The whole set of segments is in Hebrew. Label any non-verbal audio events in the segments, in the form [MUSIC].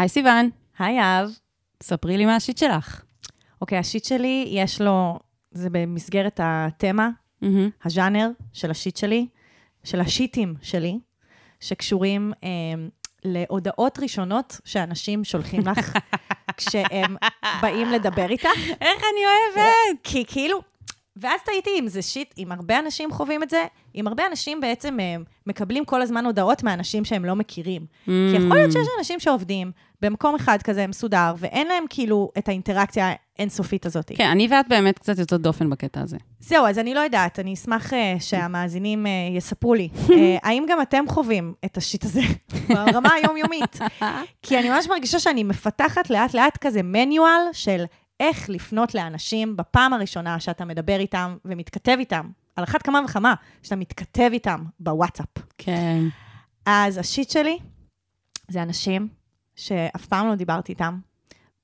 היי סיוון, היי אב. ספרי לי מה השיט שלך. אוקיי, השיט שלי, יש לו, זה במסגרת התמה, מהמם. הז'אנר של השיט שלי, של השיטים שלי, שקשורים אה, להודעות ראשונות שאנשים שולחים לך [LAUGHS] כשהם באים לדבר איתך. איך אני אוהבת! כי כאילו, ואז תהיתי אם זה שיט, אם הרבה אנשים חווים את זה, אם הרבה אנשים בעצם אה, מקבלים כל הזמן הודעות מאנשים שהם לא מכירים. כי יכול להיות שיש אנשים שעובדים במקום אחד כזה מסודר, ואין להם כאילו את האינטראקציה האינסופית הזאת. כן, אני ואת באמת קצת יוצאות דופן בקטע הזה. זהו, אז אני לא יודעת, אני אשמח uh, שהמאזינים uh, יספרו לי. uh, [LAUGHS] האם גם אתם חווים את השיט הזה [LAUGHS] ברמה היומיומית? כי אני ממש מרגישה שאני מפתחת לאט-לאט כזה מניואל של איך לפנות לאנשים בפעם הראשונה שאתה מדבר איתם ומתכתב איתם. על אחת כמה וכמה, שאתה מתכתב איתם בוואטסאפ. כן. אז השיט שלי זה אנשים שאף פעם לא דיברתי איתם,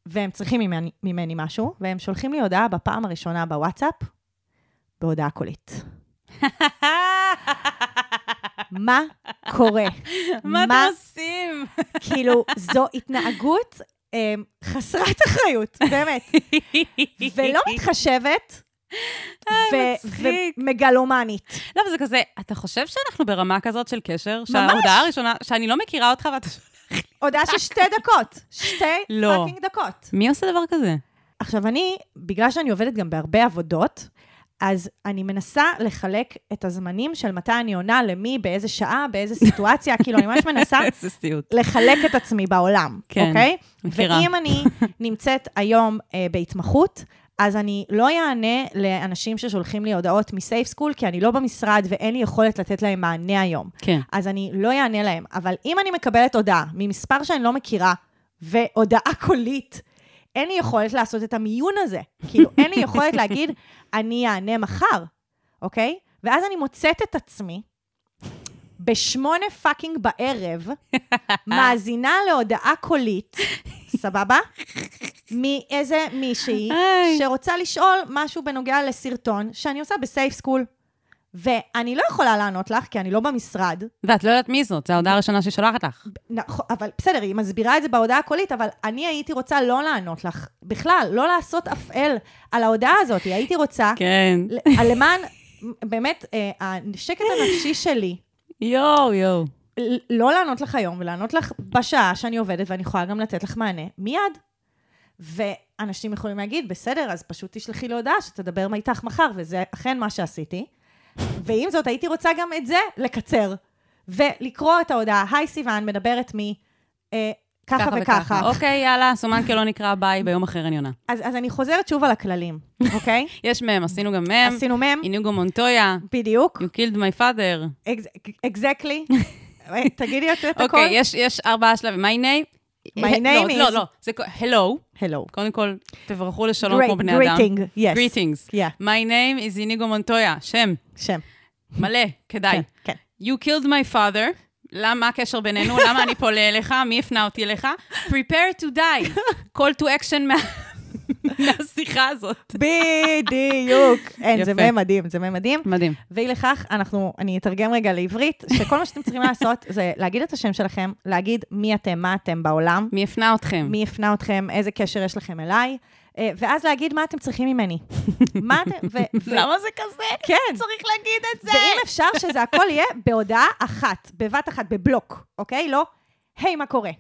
והם צריכים ממני, ממני משהו, והם שולחים לי הודעה בפעם הראשונה בוואטסאפ, בהודעה קולית. מה קורה? מה אתם עושים? כאילו, זו התנהגות אה, חסרת אחריות, באמת. ולא מתחשבת, ו- מצחיק. ומגלומנית. לא, אבל זה כזה, אתה חושב שאנחנו ברמה כזאת של קשר? שההודעה הראשונה, שאני לא מכירה אותך ואתה... הודעה של שתי דקות. שתי לא. פאקינג דקות. מי עושה דבר כזה? עכשיו, אני, בגלל שאני עובדת גם בהרבה עבודות, אז אני מנסה לחלק את הזמנים של מתי אני עונה למי, באיזה שעה, באיזה סיטואציה, [LAUGHS] כאילו, אני ממש מנסה. לחלק את עצמי בעולם, כן, אוקיי? מכירה. ואם אני נמצאת היום אה, בהתמחות, אז אני לא אענה לאנשים ששולחים לי הודעות מסייף סקול, כי אני לא במשרד ואין לי יכולת לתת להם מענה היום. כן. אז אני לא אענה להם. אבל אם אני מקבלת הודעה ממספר שאני לא מכירה, והודעה קולית, אין לי יכולת לעשות את המיון הזה. כאילו, אין לי יכולת להגיד, אני אענה מחר, אוקיי? ואז אני מוצאת את עצמי בשמונה fucking בערב, מאזינה להודעה קולית, סבבה? מאיזה מישהי. שרוצה לשאול משהו בנוגע לסרטון שאני עושה ב Safe School. ואני לא יכולה לענות לך, כי אני לא במשרד, ואת לא יודעת מי זאת, זו ההודעה הראשונה ששולחת לך. נכון, אבל בסדר, היא מסבירה את זה בהודעה הקולית, אבל אני הייתי רוצה לא לענות לך. בכלל, לא לעשות play על ההודעה הזאת. הייתי רוצה, כן. למען, באמת, אה, השקט הנפשי שלי, יואו, יואו. לא לענות לך היום, ולענות לך בשעה שאני עובדת, ואני יכולה גם לתת לך מענה, מיד. ואנשים יכולים להגיד, בסדר, אז פשוט תשלחי לי הודעה שתדבר איתך מחר, וזה אכן מה שעשיתי. ועם זאת, הייתי רוצה גם את זה לקצר, ולקרוא את ההודעה, היי סיוון, מדברת מי, אה, ככה וככה. אוקיי, יאללה, סומן כלא נקרא ביי, ביום אחר אני עונה. אז, אז אני חוזרת שוב על הכללים, אוקיי? [LAUGHS] יש מם, עשינו גם מם. עשינו מם, איניגו מונטויה, בדיוק, you killed my father. [LAUGHS] אקזקלי. תגידי את הכל. אוקיי, יש- יש ארבעה שלבים. my name? My לא, name לא, is- לא, זה hello. Hello. קודם כל, תברכו לשלום כמו בני אדם. greeting, yes. Greetings. Yeah, My name is איניגו מונטויה, שם, שם. מלא, כדאי. כן, כן. You killed my father. למה, מה הקשר בינינו? [LAUGHS] למה אני פונה אליך? מי הפנה אותי אליך? Prepare to die. call to action מה- [LAUGHS] מהשיחה הזאת. בדיוק. אין, זה. מהם מדהים, זה מהם מדהים. מדהים. ואי לכך, אנחנו, אני אתרגם רגע לעברית, שכל מה שאתם צריכים [LAUGHS] לעשות זה להגיד את השם שלכם, להגיד מי אתם, מה אתם בעולם, מי הפנה אתכם? מי הפנה אתכם, איזה קשר יש לכם אליי, ואז להגיד מה אתם צריכים ממני. מה אתם, ו... ו- [LAUGHS] למה זה כזה? כן. צריך להגיד את זה. ואם אפשר שזה הכל יהיה בהודעה אחת, בבת אחת, בבלוק, אוקיי? לא, היי, מה קורה?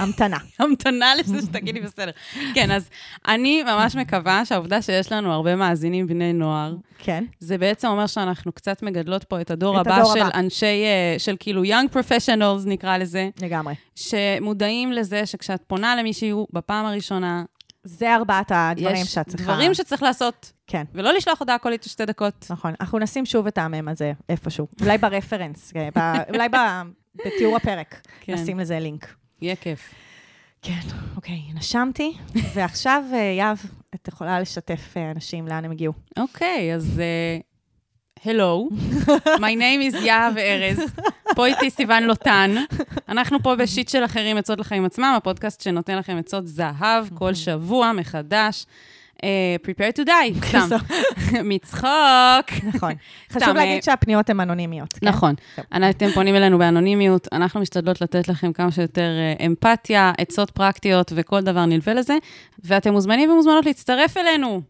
המתנה. [LAUGHS] המתנה לזה שתגידי בסדר. כן, אז אני ממש מקווה שהעובדה שיש לנו הרבה מאזינים בני נוער, כן. זה בעצם אומר שאנחנו קצת מגדלות פה את הדור את הבא הדור של הבא. אנשי, אה, של כאילו young professionals נקרא לזה, לגמרי. שמודעים לזה שכשאת פונה למישהו בפעם הראשונה, זה ארבעת הדברים יש שאת צריכה... דברים שצריך לעשות, כן. ולא לשלוח הודעה קולית של שתי דקות. נכון. אנחנו נשים שוב את המם הזה איפשהו. אולי ברפרנס, אה, אולי בתיאור הפרק. כן. נשים לזה לינק. יהיה כיף. כן, אוקיי, נשמתי, ועכשיו, אה, יהב, את יכולה לשתף אה, אנשים לאן הם הגיעו. אוקיי, אז הלו, my name is יהב ארז, פה איתי סיוון לוטן. אנחנו פה בשיט של אחרים, עצות לחיים עצמם, הפודקאסט שנותן לכם עצות זהב כל שבוע מחדש. אה, prepare to die, סתם. [LAUGHS] מצחוק. נכון. [LAUGHS] חשוב אה, להגיד שהפניות הן אנונימיות. כן? נכון. אתם פונים אלינו באנונימיות, אנחנו משתדלות לתת לכם כמה שיותר אה, אמפתיה, עצות פרקטיות וכל דבר נלווה לזה, ואתם מוזמנים ומוזמנות להצטרף אלינו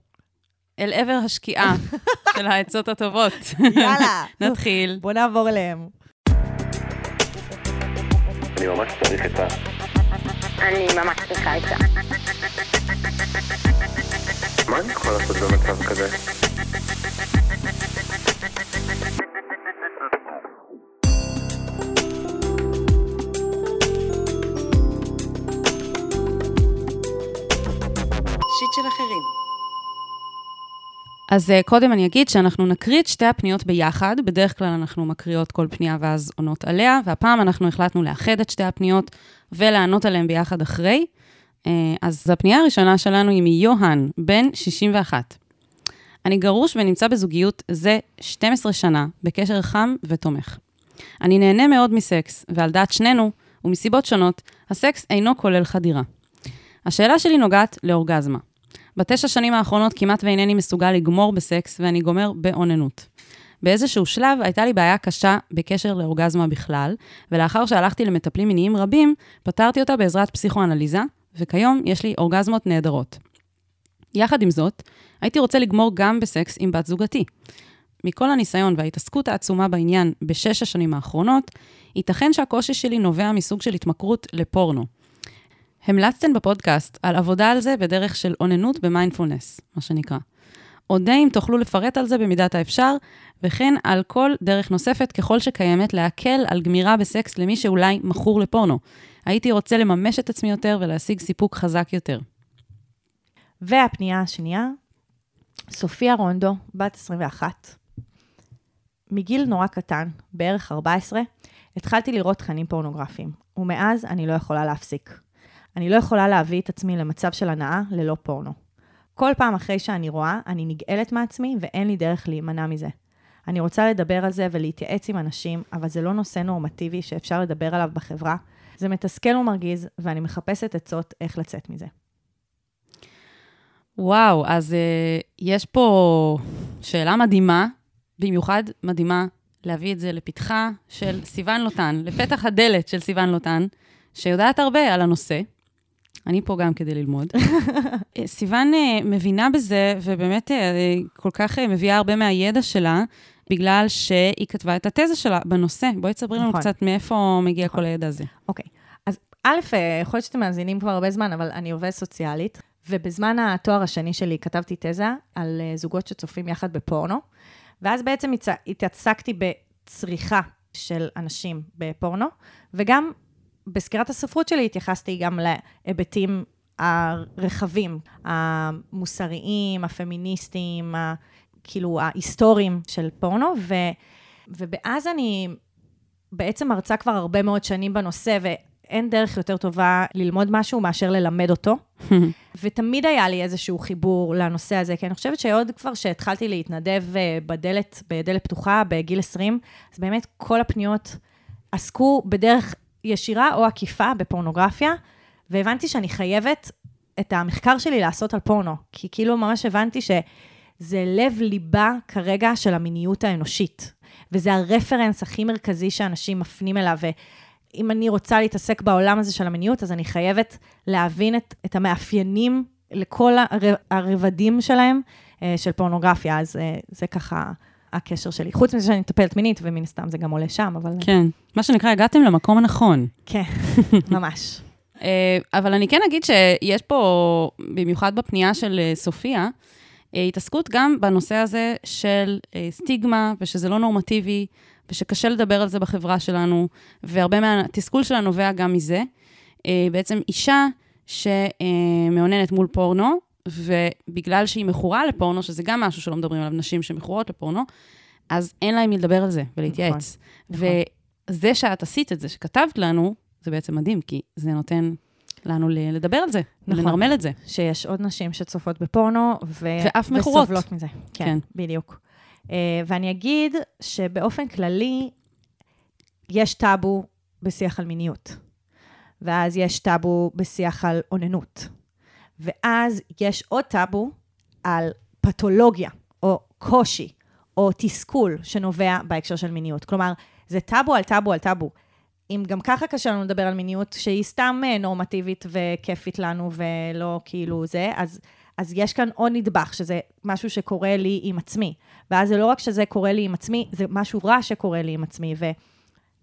אל עבר השקיעה [LAUGHS] של העצות הטובות. יאללה. [LAUGHS] נתחיל. בוא נעבור אליהם. אני ממש צריך עצה. אני ממש צריכה עצה. מה אני יכול לעשות במצב כזה? שיט של אחרים. אז uh, קודם אני אגיד שאנחנו נקריא את שתי הפניות ביחד, בדרך כלל אנחנו מקריאות כל פנייה ואז עונות עליה, והפעם אנחנו החלטנו לאחד את שתי הפניות ולענות עליהן ביחד אחרי. Uh, אז הפנייה הראשונה שלנו היא מיוהן, בן 61. אני גרוש ונמצא בזוגיות זה 12 שנה, בקשר חם ותומך. אני נהנה מאוד מסקס, ועל דעת שנינו, ומסיבות שונות, הסקס אינו כולל חדירה. השאלה שלי נוגעת לאורגזמה. בתשע שנים האחרונות כמעט ואינני מסוגל לגמור בסקס, ואני גומר באוננות. באיזשהו שלב הייתה לי בעיה קשה בקשר לאורגזמה בכלל, ולאחר שהלכתי למטפלים מיניים רבים, פתרתי אותה בעזרת פסיכואנליזה, וכיום יש לי אורגזמות נהדרות. יחד עם זאת, הייתי רוצה לגמור גם בסקס עם בת זוגתי. מכל הניסיון וההתעסקות העצומה בעניין בשש השנים האחרונות, ייתכן שהקושי שלי נובע מסוג של התמכרות לפורנו. המלצתן בפודקאסט על עבודה על זה בדרך של אוננות במיינדפולנס, מה שנקרא. אודה אם תוכלו לפרט על זה במידת האפשר, וכן על כל דרך נוספת ככל שקיימת להקל על גמירה בסקס למי שאולי מכור לפורנו. הייתי רוצה לממש את עצמי יותר ולהשיג סיפוק חזק יותר. והפנייה השנייה, סופיה רונדו, בת 21. מגיל נורא קטן, בערך 14, התחלתי לראות תכנים פורנוגרפיים, ומאז אני לא יכולה להפסיק. אני לא יכולה להביא את עצמי למצב של הנאה ללא פורנו. כל פעם אחרי שאני רואה, אני נגאלת מעצמי ואין לי דרך להימנע מזה. אני רוצה לדבר על זה ולהתייעץ עם אנשים, אבל זה לא נושא נורמטיבי שאפשר לדבר עליו בחברה. זה מתסכל ומרגיז, ואני מחפשת עצות איך לצאת מזה. וואו, אז uh, יש פה שאלה מדהימה, במיוחד מדהימה להביא את זה לפתחה של סיון לוטן, לפתח הדלת של סיון לוטן, שיודעת הרבה על הנושא. אני פה גם כדי ללמוד. [LAUGHS] אה, סיון uh, מבינה בזה, ובאמת uh, כל כך מביאה הרבה מהידע שלה, בגלל שהיא כתבה את התזה שלה בנושא. בואי תספרי לנו נכון. קצת מאיפה מגיע נכון. כל הידע הזה. אוקיי. אז א', אה, יכול להיות שאתם מאזינים כבר הרבה זמן, אבל אני עובדת סוציאלית, ובזמן התואר השני שלי כתבתי תזה על אה, זוגות שצופים יחד בפורנו, ואז בעצם התעסקתי בצריכה של אנשים בפורנו, וגם בסקירת הספרות שלי התייחסתי גם להיבטים הרחבים, המוסריים, הפמיניסטיים, ה- כאילו ההיסטוריים של פורנו, ו, ובאז אני בעצם מרצה כבר הרבה מאוד שנים בנושא, ואין דרך יותר טובה ללמוד משהו מאשר ללמד אותו. [LAUGHS] ותמיד היה לי איזשהו חיבור לנושא הזה, כי אני חושבת שעוד כבר שהתחלתי להתנדב אה, בדלת, בדלת פתוחה בגיל 20, אז באמת כל הפניות עסקו בדרך ישירה או עקיפה בפורנוגרפיה, והבנתי שאני חייבת את המחקר שלי לעשות על פורנו, כי כאילו ממש הבנתי שזה לב-ליבה כרגע של המיניות האנושית, וזה הרפרנס הכי מרכזי שאנשים מפנים אליו, ואם אני רוצה להתעסק בעולם הזה של המיניות, אז אני חייבת להבין את, את המאפיינים לכל הר, הרבדים שלהם, אה, של פורנוגרפיה, אז אה, זה ככה הקשר שלי. חוץ מזה שאני מטפלת מינית, ומן הסתם זה גם עולה שם, אבל... כן, מה שנקרא, הגעתם למקום הנכון. כן, [LAUGHS] ממש. אה, אבל אני כן אגיד שיש פה, במיוחד בפנייה של אה, סופיה, אה, התעסקות גם בנושא הזה של סטיגמה, ושזה לא נורמטיבי, ושקשה לדבר על זה בחברה שלנו, והרבה מהתסכול שלנו נובע גם מזה. בעצם אישה שמאוננת מול פורנו, ובגלל שהיא מכורה לפורנו, שזה גם משהו שלא מדברים עליו, נשים שמכורות לפורנו, אז אין לה עם מי לדבר על זה ולהתייעץ. נכון. וזה שאת עשית את זה, שכתבת לנו, זה בעצם מדהים, כי זה נותן לנו לדבר על זה, נכון. לנרמל את זה. שיש עוד נשים שצופות בפורנו, ו... ואף מכורות. וסובלות מזה. כן. כן. בדיוק. Uh, ואני אגיד שבאופן כללי, יש טאבו בשיח על מיניות. ואז יש טאבו בשיח על אוננות. ואז יש עוד טאבו על פתולוגיה, או קושי, או תסכול שנובע בהקשר של מיניות. כלומר, זה טאבו על טאבו על טאבו. אם גם ככה קשה לנו לדבר על מיניות שהיא סתם אה, נורמטיבית וכיפית לנו ולא כאילו זה, אז, אז יש כאן עוד נדבך, שזה משהו שקורה לי עם עצמי. ואז זה לא רק שזה קורה לי עם עצמי, זה משהו רע שקורה לי עם עצמי. ו,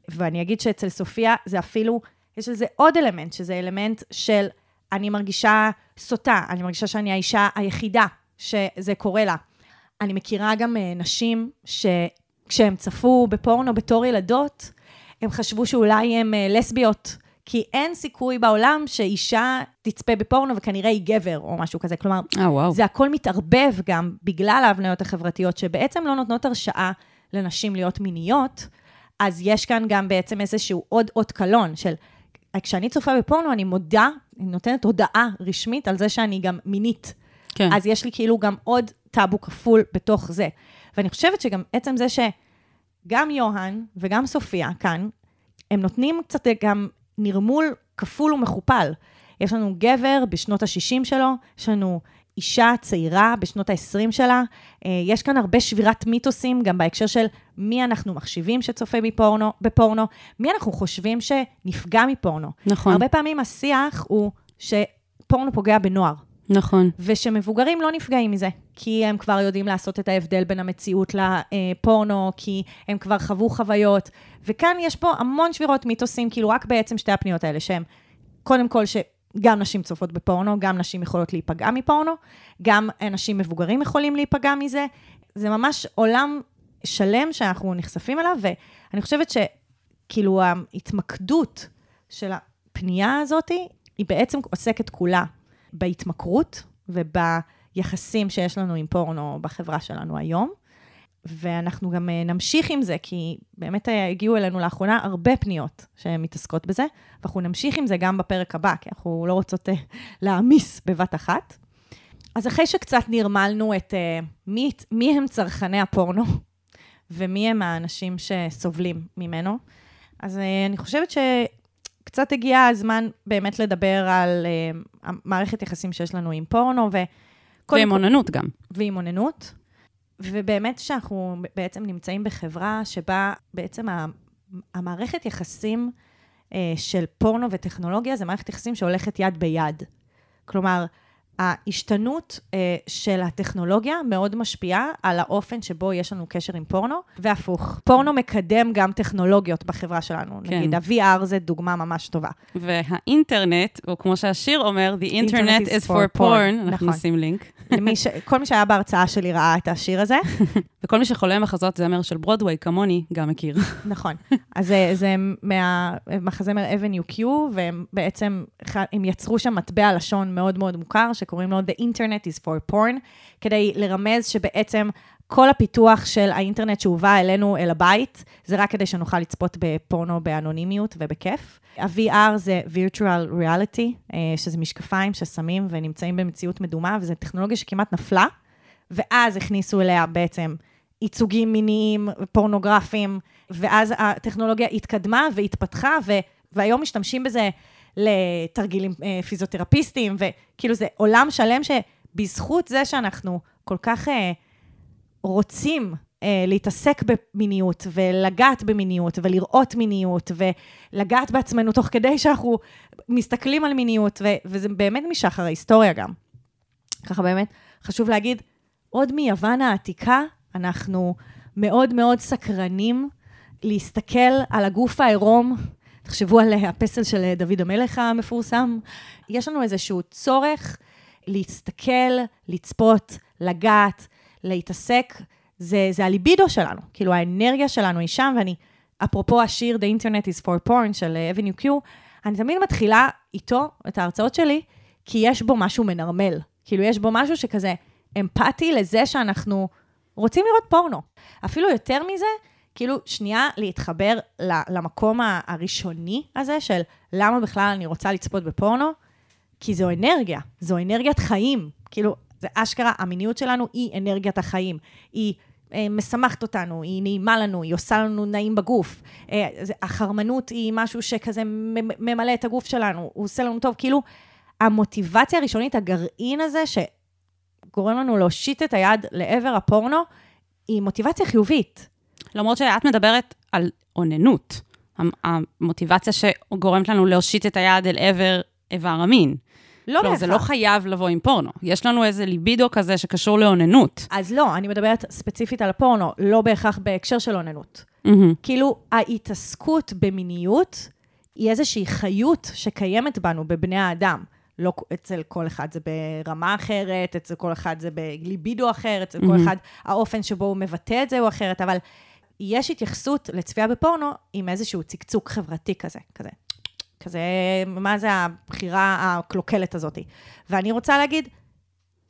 ואני אגיד שאצל סופיה זה אפילו, יש לזה עוד אלמנט, שזה אלמנט של אני מרגישה סוטה, אני מרגישה שאני האישה היחידה שזה קורה לה. אני מכירה גם uh, נשים שכשהם צפו בפורנו בתור ילדות, הם חשבו שאולי הן uh, לסביות, כי אין סיכוי בעולם שאישה תצפה בפורנו וכנראה היא גבר או משהו כזה. כלומר, אה, וואו. זה הכל מתערבב גם בגלל ההבניות החברתיות, שבעצם לא נותנות הרשאה לנשים להיות מיניות, אז יש כאן גם בעצם איזשהו עוד אות קלון של, כשאני צופה בפורנו, אני מודה, נותנת הודעה רשמית על זה שאני גם מינית. כן. אז יש לי כאילו גם עוד טאבו כפול בתוך זה. ואני חושבת שגם עצם זה שגם יוהן וגם סופיה כאן, הם נותנים קצת גם נרמול כפול ומכופל. יש לנו גבר בשנות ה-60 שלו, יש לנו אישה צעירה בשנות ה-20 שלה. אה, יש כאן הרבה שבירת מיתוסים, גם בהקשר של מי אנחנו מחשיבים שצופה בפורנו, בפורנו, מי אנחנו חושבים שנפגע מפורנו. נכון. הרבה פעמים השיח הוא שפורנו פוגע בנוער. נכון. ושמבוגרים לא נפגעים מזה, כי הם כבר יודעים לעשות את ההבדל בין המציאות לפורנו, כי הם כבר חוו חוויות. וכאן יש פה המון שבירות מיתוסים, כאילו רק בעצם שתי הפניות האלה, שהם קודם כל שגם נשים צופות בפורנו, גם נשים יכולות להיפגע מפורנו, גם אנשים מבוגרים יכולים להיפגע מזה. זה ממש עולם שלם שאנחנו נחשפים אליו, ואני חושבת שכאילו ההתמקדות של הפנייה הזאת, היא בעצם עוסקת כולה בהתמכרות וביחסים שיש לנו עם פורנו בחברה שלנו היום. ואנחנו גם אה, נמשיך עם זה, כי באמת אה, הגיעו אלינו לאחרונה הרבה פניות שמתעסקות בזה, ואנחנו נמשיך עם זה גם בפרק הבא, כי אנחנו לא רוצות אה, להעמיס בבת אחת. אז אחרי שקצת נרמלנו את מי, מי הם צרכני הפורנו, [LAUGHS] ומי הם האנשים שסובלים ממנו, אז אני חושבת שקצת הגיע הזמן באמת לדבר על המערכת יחסים שיש לנו עם פורנו, ו... ועם אוננות גם. ועם אוננות. ובאמת שאנחנו בעצם נמצאים בחברה שבה בעצם המערכת יחסים אה, של פורנו וטכנולוגיה זה מערכת יחסים שהולכת יד ביד. כלומר, ההשתנות אה, של הטכנולוגיה מאוד משפיעה על האופן שבו יש לנו קשר עם פורנו, והפוך. פורנו מקדם גם טכנולוגיות בחברה שלנו. כן. נגיד, ה-VR זה דוגמה ממש טובה. והאינטרנט, או כמו שהשיר אומר, The Internet is for porn, אנחנו נכון. נשים לינק. ש... כל מי שהיה בהרצאה שלי ראה את השיר הזה. [LAUGHS] וכל מי שחולה מחזות זמר של ברודוויי, כמוני, גם מכיר. [LAUGHS] נכון. אז זה, זה מהמחזמר Avenue Q, והם בעצם, הם יצרו שם מטבע לשון מאוד מאוד מוכר, שקוראים לו The Internet is for porn, כדי לרמז שבעצם כל הפיתוח של האינטרנט שהובא אלינו אל הבית, זה רק כדי שנוכל לצפות בפורנו באנונימיות ובכיף. ה-VR זה virtual reality, אה, שזה משקפיים ששמים ונמצאים במציאות מדומה, וזו טכנולוגיה שכמעט נפלה, ואז הכניסו אליה בעצם ייצוגים מיניים, פורנוגרפיים, ואז הטכנולוגיה התקדמה והתפתחה, ו- והיום משתמשים בזה לתרגילים אה, פיזיותרפיסטיים, וכאילו זה עולם שלם שבזכות זה שאנחנו כל כך אה, רוצים אה, להתעסק במיניות ולגעת במיניות ולראות מיניות ולגעת בעצמנו תוך כדי שאנחנו מסתכלים על מיניות, ו- וזה באמת משחר ההיסטוריה גם. ככה באמת חשוב להגיד, עוד מיוון העתיקה, אנחנו מאוד מאוד סקרנים להסתכל על הגוף העירום. תחשבו על הפסל של דוד המלך המפורסם. יש לנו איזשהו צורך להסתכל, לצפות, לגעת, להתעסק. זה, זה הליבידו שלנו, כאילו האנרגיה שלנו היא שם, ואני, אפרופו השיר The Internet is for porn של אה, Avenue Q, אני תמיד מתחילה איתו את ההרצאות שלי, כי יש בו משהו מנרמל. כאילו, יש בו משהו שכזה אמפתי לזה שאנחנו רוצים לראות פורנו. אפילו יותר מזה, כאילו, שנייה להתחבר למקום הראשוני הזה של למה בכלל אני רוצה לצפות בפורנו, כי זו אנרגיה, זו אנרגיית חיים. כאילו, זה אשכרה, המיניות שלנו היא אנרגיית החיים. היא אה, משמחת אותנו, היא נעימה לנו, היא עושה לנו נעים בגוף. אה, החרמנות היא משהו שכזה ממלא את הגוף שלנו, הוא עושה לנו טוב. כאילו, המוטיבציה הראשונית, הגרעין הזה, גורם לנו להושיט את היד לעבר הפורנו, היא מוטיבציה חיובית. למרות שאת מדברת על אוננות. המ- המוטיבציה שגורמת לנו להושיט את היד אל עבר איבר המין. לא כלומר, בהכרח. זה לא חייב לבוא עם פורנו. יש לנו איזה ליבידו כזה שקשור לאוננות. אז לא, אני מדברת ספציפית על הפורנו, לא בהכרח בהקשר של אוננות. מהמם. כאילו, ההתעסקות במיניות היא איזושהי חיות שקיימת בנו, בבני האדם. לא אצל כל אחד זה ברמה אחרת, אצל כל אחד זה בליבידו אחר, אצל כל מהמם. אחד האופן שבו הוא מבטא את זה הוא אחרת, אבל יש התייחסות לצפייה בפורנו עם איזשהו צקצוק חברתי כזה, כזה. כזה, מה זה הבחירה הקלוקלת הזאת? ואני רוצה להגיד,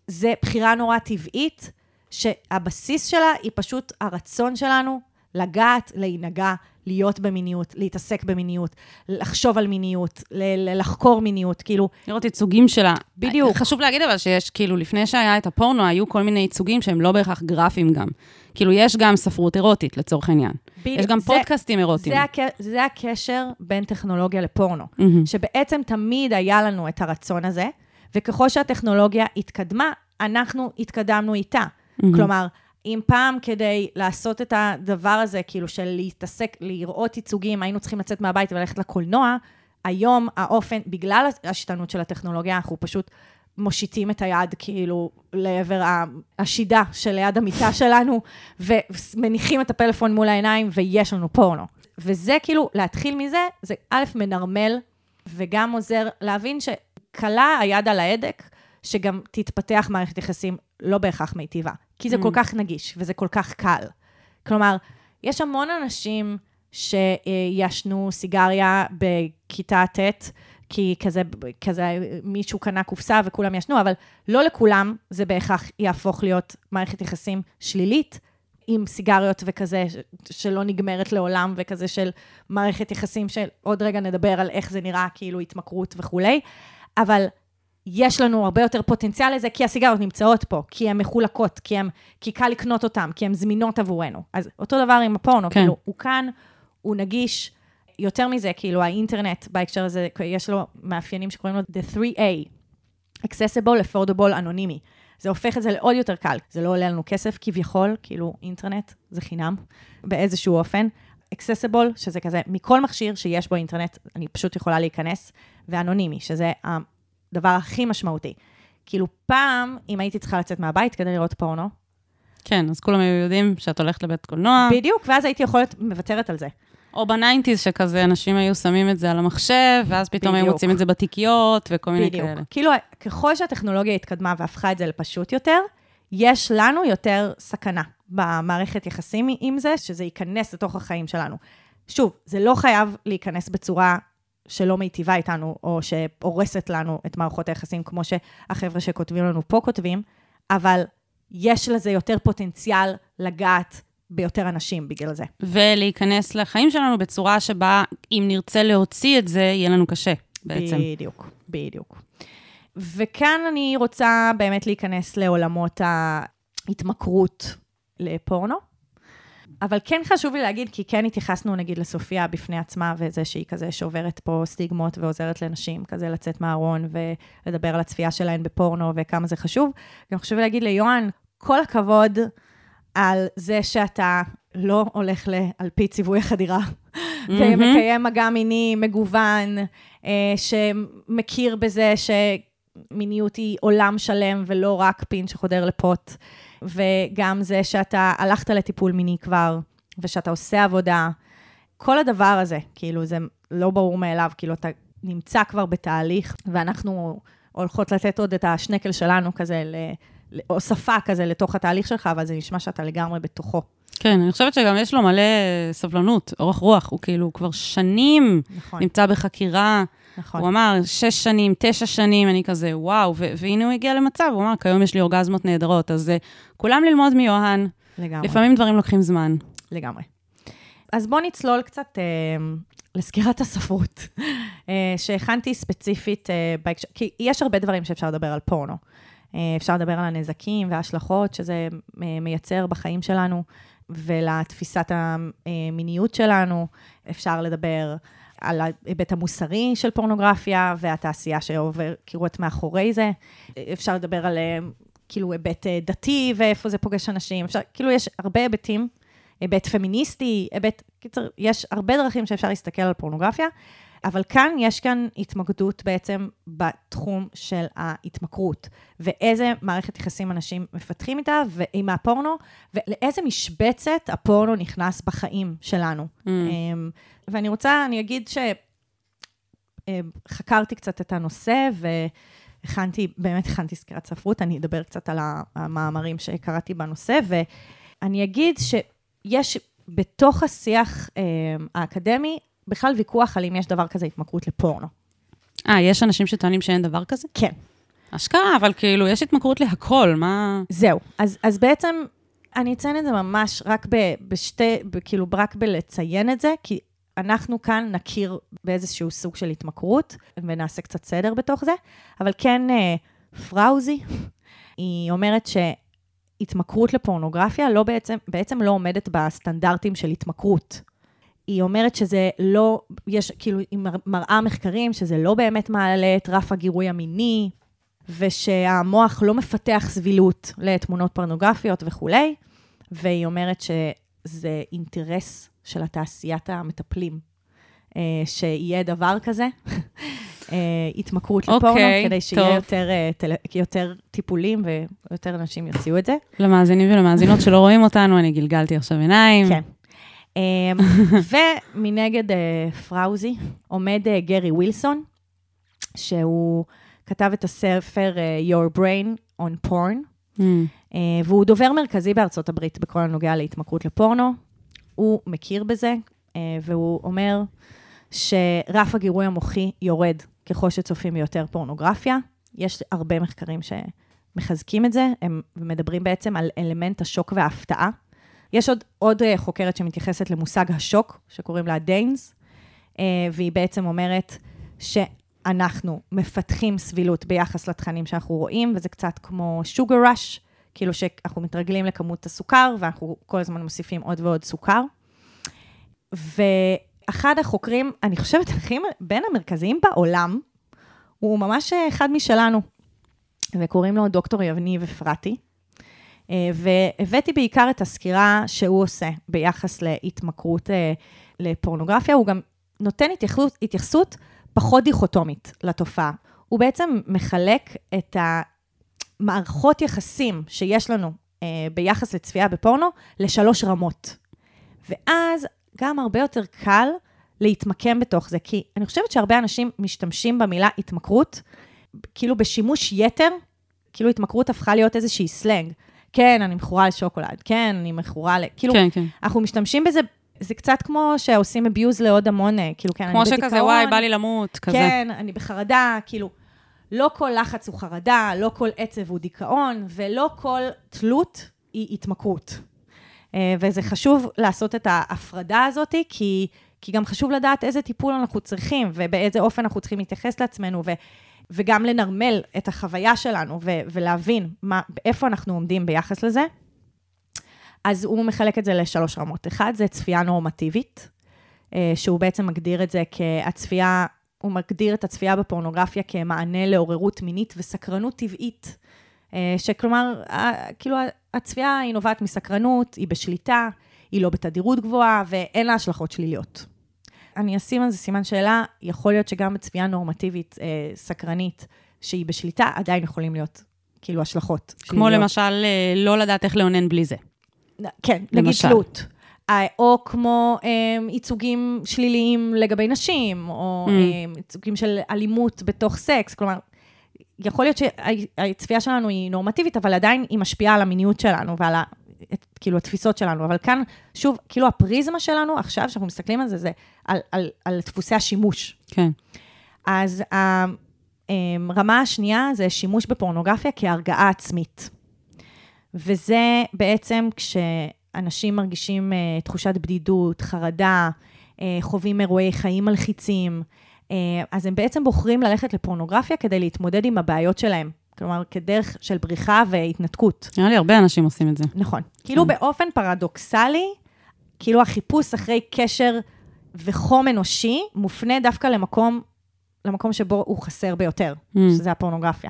זה בחירה נורא טבעית, שהבסיס שלה היא פשוט הרצון שלנו לגעת, להינגע, להיות במיניות, להתעסק במיניות, לחשוב על מיניות, ל- לחקור מיניות, כאילו, לראות ייצוגים שלה. בדיוק. חשוב להגיד אבל שיש, כאילו, לפני שהיה את הפורנו, היו כל מיני ייצוגים שהם לא בהכרח גרפיים גם. כאילו, יש גם ספרות אירוטית, לצורך העניין. יש גם זה- פודקאסטים אירוטיים. זה, הק... זה הקשר בין טכנולוגיה לפורנו, מהמם. שבעצם תמיד היה לנו את הרצון הזה, וככל שהטכנולוגיה התקדמה, אנחנו התקדמנו איתה. מהמם. כלומר, אם פעם כדי לעשות את הדבר הזה, כאילו של להתעסק, לראות ייצוגים, היינו צריכים לצאת מהבית וללכת לקולנוע, היום האופן, בגלל השיטנות של הטכנולוגיה, אנחנו פשוט מושיטים את היד כאילו לעבר השידה שליד המיטה שלנו, ומניחים את הפלאפון מול העיניים, ויש לנו פורנו. וזה כאילו, להתחיל מזה, זה א', מנרמל, וגם עוזר להבין שקלה היד על ההדק, שגם תתפתח מערכת יחסים לא בהכרח מיטיבה. כי זה Mm. כל כך נגיש, וזה כל כך קל. כלומר, יש המון אנשים שישנו סיגריה בכיתה ט', כי כזה, כזה מישהו קנה קופסה וכולם ישנו, אבל לא לכולם זה בהכרח יהפוך להיות מערכת יחסים שלילית, עם סיגריות וכזה, שלא נגמרת לעולם, וכזה של מערכת יחסים של עוד רגע נדבר על איך זה נראה, כאילו התמכרות וכולי, אבל יש לנו הרבה יותר פוטנציאל לזה, כי הסיגריות נמצאות פה, כי הן מחולקות, כי, הם, כי קל לקנות אותן, כי הן זמינות עבורנו. אז אותו דבר עם הפורנו. כן. כאילו, הוא כאן, הוא נגיש. יותר מזה, כאילו, האינטרנט בהקשר הזה, יש לו מאפיינים שקוראים לו The 3A, accessible, affordable, אנונימי. זה הופך את זה לעוד יותר קל. זה לא עולה לנו כסף כביכול, כאילו אינטרנט זה חינם באיזשהו אופן. accessible, שזה כזה, מכל מכשיר שיש בו אינטרנט, אני פשוט יכולה להיכנס, ואנונימי, שזה הדבר הכי משמעותי. כאילו, פעם, אם הייתי צריכה לצאת מהבית כדי לראות פורנו, כן, אז כולם היו יודעים שאת הולכת לבית קולנוע. בדיוק, ואז הייתי יכולת מוותרת על זה. או בניינטיז, שכזה אנשים היו שמים את זה על המחשב, ואז פתאום היו בדיוק. מוצאים את זה בתיקיות, וכל מיני בדיוק. כאלה. כאילו, ככל שהטכנולוגיה התקדמה והפכה את זה לפשוט יותר, יש לנו יותר סכנה במערכת יחסים עם זה, שזה ייכנס לתוך החיים שלנו. שוב, זה לא חייב להיכנס בצורה שלא מיטיבה איתנו, או שהורסת לנו את מערכות היחסים, כמו שהחבר'ה שכותבים לנו פה כותבים, אבל יש לזה יותר פוטנציאל לגעת ביותר אנשים בגלל זה. ולהיכנס לחיים שלנו בצורה שבה, אם נרצה להוציא את זה, יהיה לנו קשה, בעצם. בדיוק, בדיוק. וכאן אני רוצה באמת להיכנס לעולמות ההתמכרות לפורנו. אבל כן חשוב לי להגיד, כי כן התייחסנו נגיד לסופיה בפני עצמה, וזה שהיא כזה שוברת פה סטיגמות ועוזרת לנשים כזה לצאת מהארון ולדבר על הצפייה שלהן בפורנו וכמה זה חשוב. גם חשוב לי להגיד ליוהן, כל הכבוד על זה שאתה לא הולך ל, על פי ציווי החדירה, ומקיים מגע מיני מגוון, אה, שמכיר בזה שמיניות היא עולם שלם ולא רק פין שחודר לפוט, וגם זה שאתה הלכת לטיפול מיני כבר, ושאתה עושה עבודה. כל הדבר הזה, כאילו, זה לא ברור מאליו, כאילו, אתה נמצא כבר בתהליך, ואנחנו הולכות לתת עוד את השנקל שלנו כזה, להוספה כזה לתוך התהליך שלך, אבל זה נשמע שאתה לגמרי בתוכו. כן, אני חושבת שגם יש לו מלא סבלנות, אורך רוח, הוא כאילו כבר שנים נכון, נמצא בחקירה. נכון. הוא אמר, שש שנים, תשע שנים, אני כזה, וואו, ו- והנה הוא הגיע למצב, הוא אמר, כיום יש לי אורגזמות נהדרות, אז uh, כולם ללמוד מיוהן, לגמרי. לפעמים דברים לוקחים זמן. לגמרי. אז בואו נצלול קצת אה, לסגירת הספרות, אה, שהכנתי ספציפית אה, בהקשר, כי יש הרבה דברים שאפשר לדבר על פורנו. אה, אפשר לדבר על הנזקים וההשלכות שזה אה, מייצר בחיים שלנו, ולתפיסת המיניות שלנו. אפשר לדבר על ההיבט המוסרי של פורנוגרפיה והתעשייה שעוברת מאחורי זה. אפשר לדבר על אה, כאילו היבט דתי ואיפה זה פוגש אנשים. אפשר, כאילו יש הרבה היבטים, היבט פמיניסטי, היבט, קיצר, יש הרבה דרכים שאפשר להסתכל על פורנוגרפיה, אבל כאן יש כאן התמקדות בעצם בתחום של ההתמכרות, ואיזה מערכת יחסים אנשים מפתחים איתה, ועם הפורנו, ולאיזה משבצת הפורנו נכנס בחיים שלנו. Mm. אמ, ואני רוצה, אני אגיד שחקרתי קצת את הנושא, והכנתי, באמת הכנתי סקירת ספרות, אני אדבר קצת על המאמרים שקראתי בנושא, ואני אגיד שיש בתוך השיח אמ, האקדמי, בכלל ויכוח על אם יש דבר כזה התמכרות לפורנו. אה, יש אנשים שטוענים שאין דבר כזה? כן. אשכרה, אבל כאילו, יש התמכרות להכל, מה... זהו. אז, אז בעצם, אני אציין את זה ממש רק ב, בשתי, ב, כאילו, רק בלציין את זה, כי אנחנו כאן נכיר באיזשהו סוג של התמכרות, ונעשה קצת סדר בתוך זה, אבל כן, אה, פראוזי, [LAUGHS] היא אומרת שהתמכרות לפורנוגרפיה לא בעצם, בעצם לא עומדת בסטנדרטים של התמכרות. היא אומרת שזה לא, יש, כאילו, היא מר- מראה מחקרים שזה לא באמת מעלה את רף הגירוי המיני, ושהמוח לא מפתח סבילות לתמונות פורנוגרפיות וכולי, והיא אומרת שזה אינטרס של התעשיית המטפלים, אה, שיהיה דבר כזה, אה, התמכרות לפורנו, אוקיי, כדי שיהיה טוב. יותר, אה, טל- יותר טיפולים ויותר אנשים יוציאו את זה. למאזינים ולמאזינות שלא רואים אותנו, אני גלגלתי עכשיו עיניים. כן. אמ, [LAUGHS] ומנגד אה, פראוזי עומד אה, גרי ווילסון, שהוא כתב את הספר אה, Your Brain on Porn, Mm. והוא דובר מרכזי בארצות הברית בכל הנוגע להתמכרות לפורנו. הוא מכיר בזה, והוא אומר שרף הגירוי המוחי יורד ככל שצופים ביותר פורנוגרפיה. יש הרבה מחקרים שמחזקים את זה, הם מדברים בעצם על אלמנט השוק וההפתעה. יש עוד, עוד אה, חוקרת שמתייחסת למושג השוק, שקוראים לה דיינס, אה, והיא בעצם אומרת שאנחנו מפתחים סבילות ביחס לתכנים שאנחנו רואים, וזה קצת כמו sugar rush, כאילו שאנחנו מתרגלים לכמות הסוכר, ואנחנו כל הזמן מוסיפים עוד ועוד סוכר. ואחד החוקרים, אני חושבת, [LAUGHS] הכי בין המרכזיים בעולם, הוא ממש אה, אחד משלנו, וקוראים לו דוקטור יבניב אפרתי. אה, והבאתי בעיקר את הסקירה שהוא עושה ביחס להתמכרות אה, לפורנוגרפיה. הוא גם נותן התייחסות, התייחסות פחות דיכוטומית לתופעה. הוא בעצם מחלק את המערכות יחסים שיש לנו אה, ביחס לצפייה בפורנו לשלוש רמות. ואז גם הרבה יותר קל להתמקם בתוך זה, כי אני חושבת שהרבה אנשים משתמשים במילה התמכרות, כאילו בשימוש יתר, כאילו התמכרות הפכה להיות איזושהי סלנג. כן, אני מכורה לשוקולד, כן, אני מכורה ל... כאילו, כן, כן. אנחנו משתמשים בזה, זה קצת כמו שעושים אביוז לעוד המון, אה, כאילו, כן, כמו אני שכזה, בדיכאון, וואי, בא לי למות, כזה. כן, אני בחרדה, כאילו, לא כל לחץ הוא חרדה, לא כל עצב הוא דיכאון, ולא כל תלות היא התמכרות. אה, וזה חשוב לעשות את ההפרדה הזאת, כי, כי גם חשוב לדעת איזה טיפול אנחנו צריכים, ובאיזה אופן אנחנו צריכים להתייחס לעצמנו, ו, וגם לנרמל את החוויה שלנו, ו, ולהבין מה, איפה אנחנו עומדים ביחס לזה. אז הוא מחלק את זה לשלוש רמות. אחד, זה צפייה נורמטיבית, אה, שהוא בעצם מגדיר את זה כהצפייה, הוא מגדיר את הצפייה בפורנוגרפיה כמענה לעוררות מינית וסקרנות טבעית. אה, שכלומר, כאילו, הצפייה היא נובעת מסקרנות, היא בשליטה, היא לא בתדירות גבוהה, ואין לה השלכות שליליות. אני אשים על זה סימן שאלה, יכול להיות שגם בצפייה נורמטיבית, אה, סקרנית, שהיא בשליטה, עדיין יכולים להיות, כאילו, השלכות כמו שליליות. למשל, אה, לא לדעת איך לאונן בלי זה. כן, נגיד. תלות. אה, או כמו אה, ייצוגים שליליים לגבי נשים, או Mm. אה, ייצוגים של אלימות בתוך סקס. כלומר, יכול להיות שהצפייה שלנו היא נורמטיבית, אבל עדיין היא משפיעה על המיניות שלנו ועל כאילו התפיסות שלנו. אבל כאן, שוב, כאילו הפריזמה שלנו עכשיו, שאנחנו מסתכלים על זה, זה על, על, על דפוסי השימוש. כן. אז הרמה השנייה זה שימוש בפורנוגרפיה כהרגעה עצמית. וזה בעצם כשאנשים מרגישים uh, תחושת בדידות, חרדה, uh, חווים אירועי חיים מלחיצים, uh, אז הם בעצם בוחרים ללכת לפורנוגרפיה כדי להתמודד עם הבעיות שלהם. כלומר, כדרך של בריחה והתנתקות. נראה לי הרבה אנשים עושים את זה. נכון. כאילו כן. באופן פרדוקסלי, כאילו החיפוש אחרי קשר וחום אנושי מופנה דווקא למקום למקום שבו הוא חסר ביותר, Mm. שזה הפורנוגרפיה.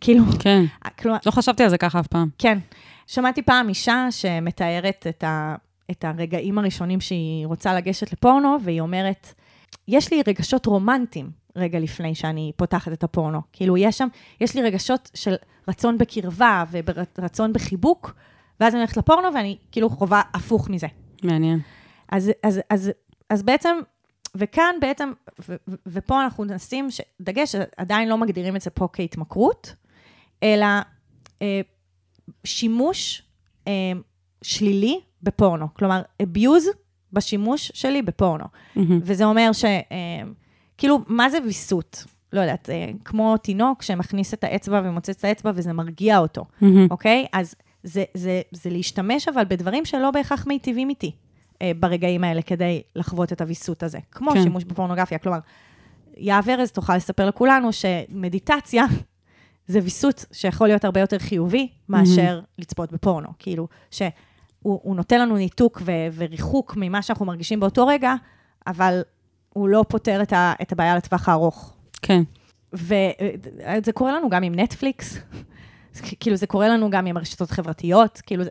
כאילו, כן. כלומר, לא חשבתי על זה ככה אף פעם. כן. שמעתי פעם אישה שמתארת את, ה, את הרגעים הראשונים שהיא רוצה לגשת לפורנו, והיא אומרת, יש לי רגשות רומנטיים רגע לפני שאני פותחת את הפורנו. כאילו, יש שם, יש לי רגשות של רצון בקרבה ורצון בחיבוק, ואז אני הולכת לפורנו ואני כאילו חווה הפוך מזה. מעניין. אז, אז, אז, אז בעצם, וכאן בעצם, ו, ו, ופה אנחנו נשים ש- דגש, עדיין לא מגדירים את זה פה כהתמכרות, אלא אה, שימוש אה, שלילי בפורנו. כלומר, abuse בשימוש שלי בפורנו. מהמם. וזה אומר ש... אה, כאילו, מה זה ויסות? לא יודעת, אה, כמו תינוק שמכניס את האצבע ומוצץ את האצבע וזה מרגיע אותו, מהמם. אוקיי? אז זה, זה, זה להשתמש אבל בדברים שלא בהכרח מיטיבים איתי אה, ברגעים האלה כדי לחוות את הוויסות הזה. כמו כן. שימוש בפורנוגרפיה. כלומר, יהב ארז תוכל לספר לכולנו שמדיטציה [LAUGHS] זה ויסות שיכול להיות הרבה יותר חיובי מאשר לצפות בפורנו. כאילו, שהוא הוא נותן לנו ניתוק ו, וריחוק ממה שאנחנו מרגישים באותו רגע, אבל הוא לא פותר את, ה, את הבעיה לטווח הארוך. כן. וזה קורה לנו גם עם נטפליקס, [LAUGHS] כאילו זה קורה לנו גם עם הרשתות החברתיות, כאילו זה...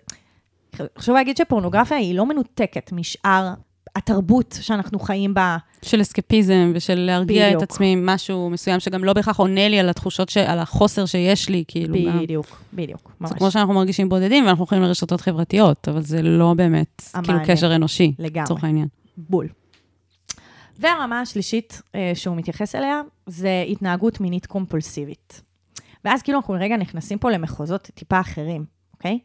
חשוב להגיד שפורנוגרפיה היא לא מנותקת משאר התרבות שאנחנו חיים בה. של אסקפיזם ושל להרגיע בדיוק. את עצמי עם משהו מסוים שגם לא בהכרח עונה לי על התחושות, ש... על החוסר שיש לי, כאילו. בדיוק, בדיוק, ממש. זה כמו שאנחנו מרגישים בודדים ואנחנו הולכים לרשתות חברתיות, אבל זה לא באמת, כאילו, המענה. קשר אנושי, לגמרי. לצורך העניין. בול. והרמה השלישית אה, שהוא מתייחס אליה, זה התנהגות מינית קומפולסיבית. ואז כאילו אנחנו רגע נכנסים פה למחוזות טיפה אחרים, אוקיי?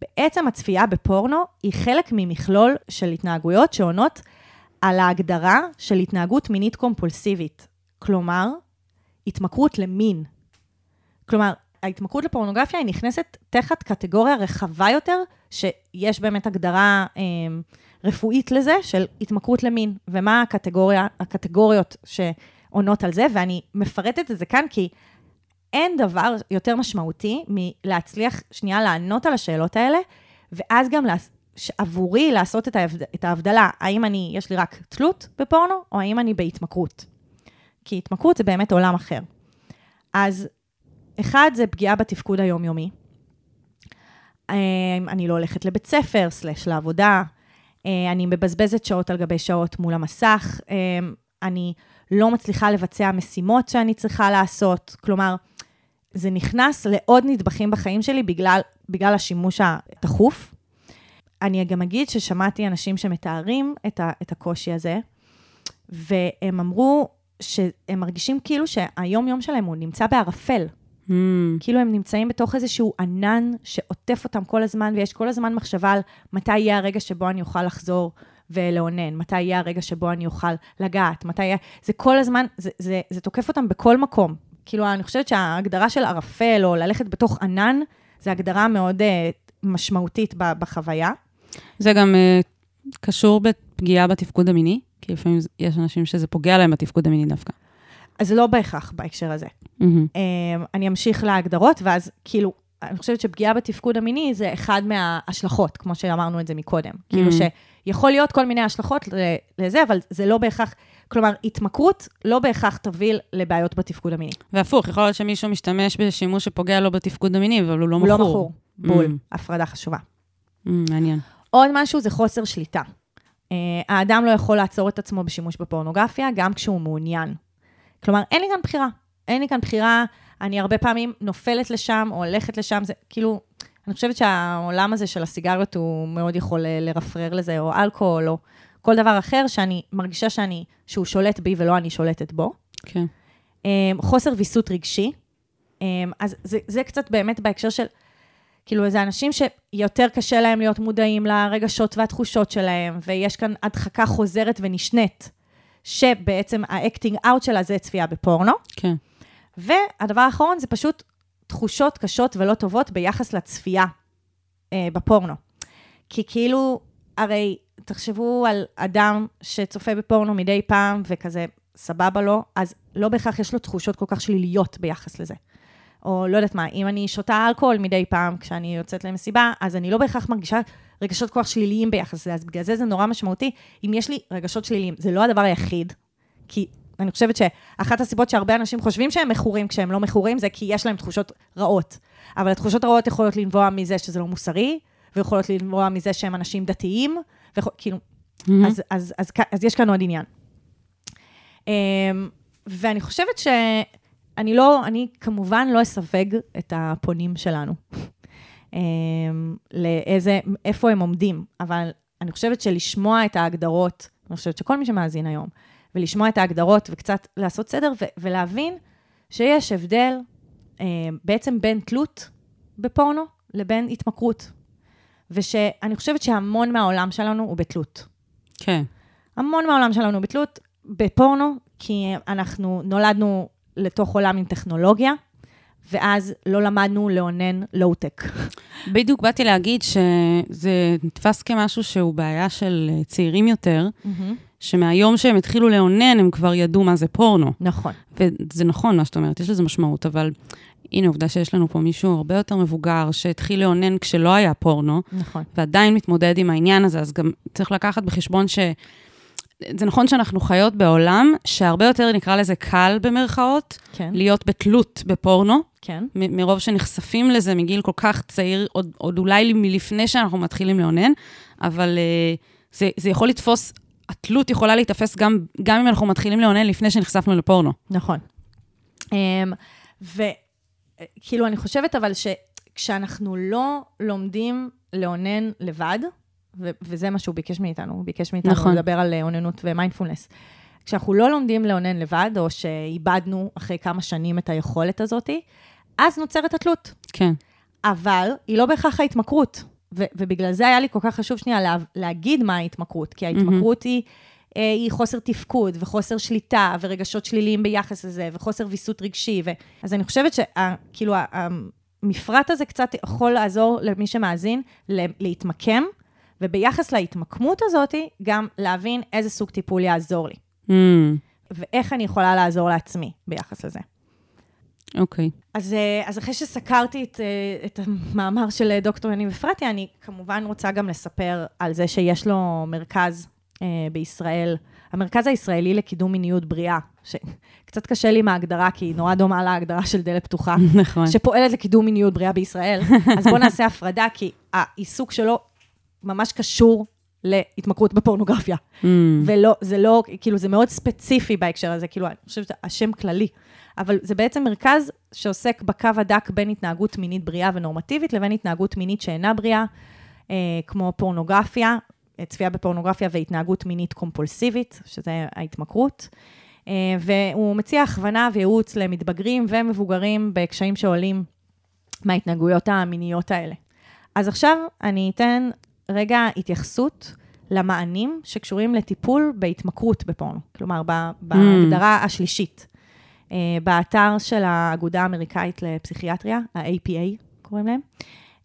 בעצם הצפייה בפורנו היא חלק ממכלול של התנהגויות שעונות על ההגדרה של התנהגות מינית קומפולסיבית. כלומר, התמכרות למין. כלומר, ההתמכרות לפורנוגרפיה היא נכנסת תחת קטגוריה רחבה יותר, שיש באמת הגדרה אה, רפואית לזה, של התמכרות למין. ומה הקטגוריה, הקטגוריות שעונות על זה, ואני מפרטת את זה כאן כי אין דבר יותר משמעותי מלהצליח שנייה לענות על השאלות האלה, ואז גם עבורי לעשות את, ההבד... את ההבדלה, האם אני, יש לי רק תלות בפורנו, או האם אני בהתמכרות. כי התמכרות זה באמת עולם אחר. אז אחד, זה פגיעה בתפקוד היומיומי. אה, אני לא הולכת לבית ספר, סלש לעבודה, אה, אני מבזבזת שעות על גבי שעות מול המסך, אה, אני לא מצליחה לבצע משימות שאני צריכה לעשות. כלומר, זה נכנס לעוד נדבכים בחיים שלי בגלל, בגלל השימוש התכוף. אני גם אגיד ששמעתי אנשים שמתארים את, ה, את הקושי הזה, והם אמרו שהם מרגישים כאילו שהיום-יום שלהם הוא נמצא בערפל. Mm, כאילו הם נמצאים בתוך איזשהו ענן שעוטף אותם כל הזמן, ויש כל הזמן מחשבה על מתי יהיה הרגע שבו אני אוכל לחזור ולאונן, מתי יהיה הרגע שבו אני אוכל לגעת, מתי יהיה... זה כל הזמן, זה, זה, זה תוקף אותם בכל מקום. כאילו, אני חושבת שההגדרה של ערפל, או ללכת בתוך ענן, זו הגדרה מאוד uh, משמעותית ב- בחוויה. זה גם אה, קשור בפגיעה בתפקוד המיני, כי לפעמים יש אנשים שזה פוגע להם בתפקוד המיני דווקא. אז לא בהכרח בהקשר הזה. מהמם. אמ, אני אמשיך להגדרות, ואז כאילו, אני חושבת שפגיעה בתפקוד המיני זה אחד מההשלכות, כמו שאמרנו את זה מקודם. כאילו Mhm. שיכול להיות כל מיני השלכות לזה, אבל זה לא בהכרח, כלומר, התמכרות לא בהכרח תוביל לבעיות בתפקוד המיני. והפוך, יכול להיות שמישהו משתמש בשימוש שפוגע לו בתפקוד המיני, אבל הוא לא הוא מכור. לא מכור, בול, Mm. הפרדה חשובה. Mm, מעניין. עוד משהו זה חוסר שליטה. Uh, האדם לא יכול לעצור את עצמו בשימוש בפורנוגרפיה, גם כשהוא מעוניין. כלומר, אין לי כאן בחירה. אין לי כאן בחירה, אני הרבה פעמים נופלת לשם או הולכת לשם, זה כאילו, אני חושבת שהעולם הזה של הסיגריות הוא מאוד יכול לרפרר לזה, או אלכוהול, או כל דבר אחר שאני מרגישה שאני, שהוא שולט בי ולא אני שולטת בו. כן. Um, חוסר ויסות רגשי. Um, אז זה, זה קצת באמת בהקשר של, כאילו, זה אנשים שיותר קשה להם להיות מודעים לרגשות והתחושות שלהם, ויש כאן הדחקה חוזרת ונשנית, שבעצם ה acting out שלה זה צפייה בפורנו. כן. והדבר האחרון זה פשוט תחושות קשות ולא טובות ביחס לצפייה אה, בפורנו. כי כאילו, הרי תחשבו על אדם שצופה בפורנו מדי פעם וכזה סבבה לו, אז לא בהכרח יש לו תחושות כל כך שליליות ביחס לזה. או לא יודעת מה, אם אני שותה אלכוהול מדי פעם כשאני יוצאת למסיבה, אז אני לא בהכרח מרגישה רגשות כך שליליים ביחס לזה, אז בגלל זה זה נורא משמעותי. אם יש לי רגשות שליליים, זה לא הדבר היחיד, כי אני חושבת שאחת הסיבות שהרבה אנשים חושבים שהם מכורים כשהם לא מכורים, זה כי יש להם תחושות רעות. אבל התחושות הרעות יכולות לנבוע מזה שזה לא מוסרי, ויכולות לנבוע מזה שהם אנשים דתיים, וכאילו, Mm-hmm. אז, אז, אז, אז, יש כאן עוד עניין. אמ, ואני חושבת שאני לא, אני כמובן לא אסווג את הפונים שלנו. אמ, לאיזה, איפה הם עומדים, אבל אני חושבת שלשמוע את ההגדרות, אני חושבת שכל מי שמאזין היום, ולשמוע את ההגדרות וקצת לעשות סדר ו- ולהבין שיש הבדל אה, בעצם בין תלות בפורנו לבין התמכרות. ושאני חושבת שהמון מהעולם שלנו הוא בתלות. כן. המון מהעולם שלנו הוא בתלות בפורנו, כי אנחנו נולדנו לתוך עולם עם טכנולוגיה, ואז לא למדנו לאונן לואו-טק. בדיוק באתי להגיד שזה נתפס כמשהו שהוא בעיה של צעירים יותר, שמהיום שהם התחילו לאונן, הם כבר ידעו מה זה פורנו. נכון. וזה נכון מה שאת אומרת, יש לזה משמעות, אבל הנה, עובדה שיש לנו פה מישהו הרבה יותר מבוגר, שהתחיל לאונן כשלא היה פורנו, נכון. ועדיין מתמודד עם העניין הזה, אז גם צריך לקחת בחשבון ש... זה נכון שאנחנו חיות בעולם שהרבה יותר, נקרא לזה קל במרכאות, כן, להיות בתלות בפורנו, כן. מ- מרוב שנחשפים לזה מגיל כל כך צעיר, עוד, עוד אולי מלפני שאנחנו מתחילים לאונן, אבל uh, זה, זה יכול לתפוס, התלות יכולה להיתפס גם, גם אם אנחנו מתחילים לאונן לפני שנחשפנו לפורנו. נכון. Um, וכאילו, אני חושבת אבל שכשאנחנו לא לומדים לאונן לבד, ו- וזה מה שהוא ביקש מאיתנו, הוא ביקש מאיתנו נכון. לדבר על אה, אוננות ומיינדפולנס. כשאנחנו לא לומדים לאונן לבד, או שאיבדנו אחרי כמה שנים את היכולת הזאת, אז נוצרת התלות. כן. אבל היא לא בהכרח ההתמכרות. ו- ובגלל זה היה לי כל כך חשוב שנייה לה- להגיד מה ההתמכרות, כי ההתמכרות היא, אה, היא חוסר תפקוד וחוסר שליטה ורגשות שליליים ביחס לזה וחוסר ויסות רגשי. ו- אז אני חושבת שכאילו המפרט הזה קצת יכול לעזור למי שמאזין להתמקם, וביחס להתמקמות הזאת, גם להבין איזה סוג טיפול יעזור לי, Mm, ואיך אני יכולה לעזור לעצמי ביחס לזה. אוקיי. אז, אה, אז אחרי שסקרתי את, אה, את המאמר של אה, דוקטור יניב אפרתי, אני כמובן רוצה גם לספר על זה שיש לו מרכז אה, בישראל, המרכז הישראלי לקידום מיניות בריאה, שקצת קשה לי עם ההגדרה, כי היא נורא דומה להגדרה של דלת פתוחה, [LAUGHS] נכון. שפועלת לקידום מיניות בריאה בישראל. אז בואו נעשה הפרדה, כי העיסוק שלו ממש קשור להתמכרות בפורנוגרפיה. Mm, ולא, זה לא, כאילו, זה מאוד ספציפי בהקשר הזה, כאילו, אני חושבת, השם כללי. אבל זה בעצם מרכז שעוסק בקו הדק בין התנהגות מינית בריאה ונורמטיבית לבין התנהגות מינית שאינה בריאה, אה, כמו פורנוגרפיה, אה, צפייה בפורנוגרפיה והתנהגות מינית קומפולסיבית, שזה ההתמכרות. אה, והוא מציע הכוונה וייעוץ למתבגרים ומבוגרים בקשיים שעולים מההתנהגויות המיניות האלה. אז עכשיו אני אתן רגע התייחסות למענים שקשורים לטיפול בהתמכרות בפורנו, כלומר, ב- בהגדרה השלישית. אה, באתר של האגודה האמריקאית לפסיכיאטריה, ה-APA קוראים להם,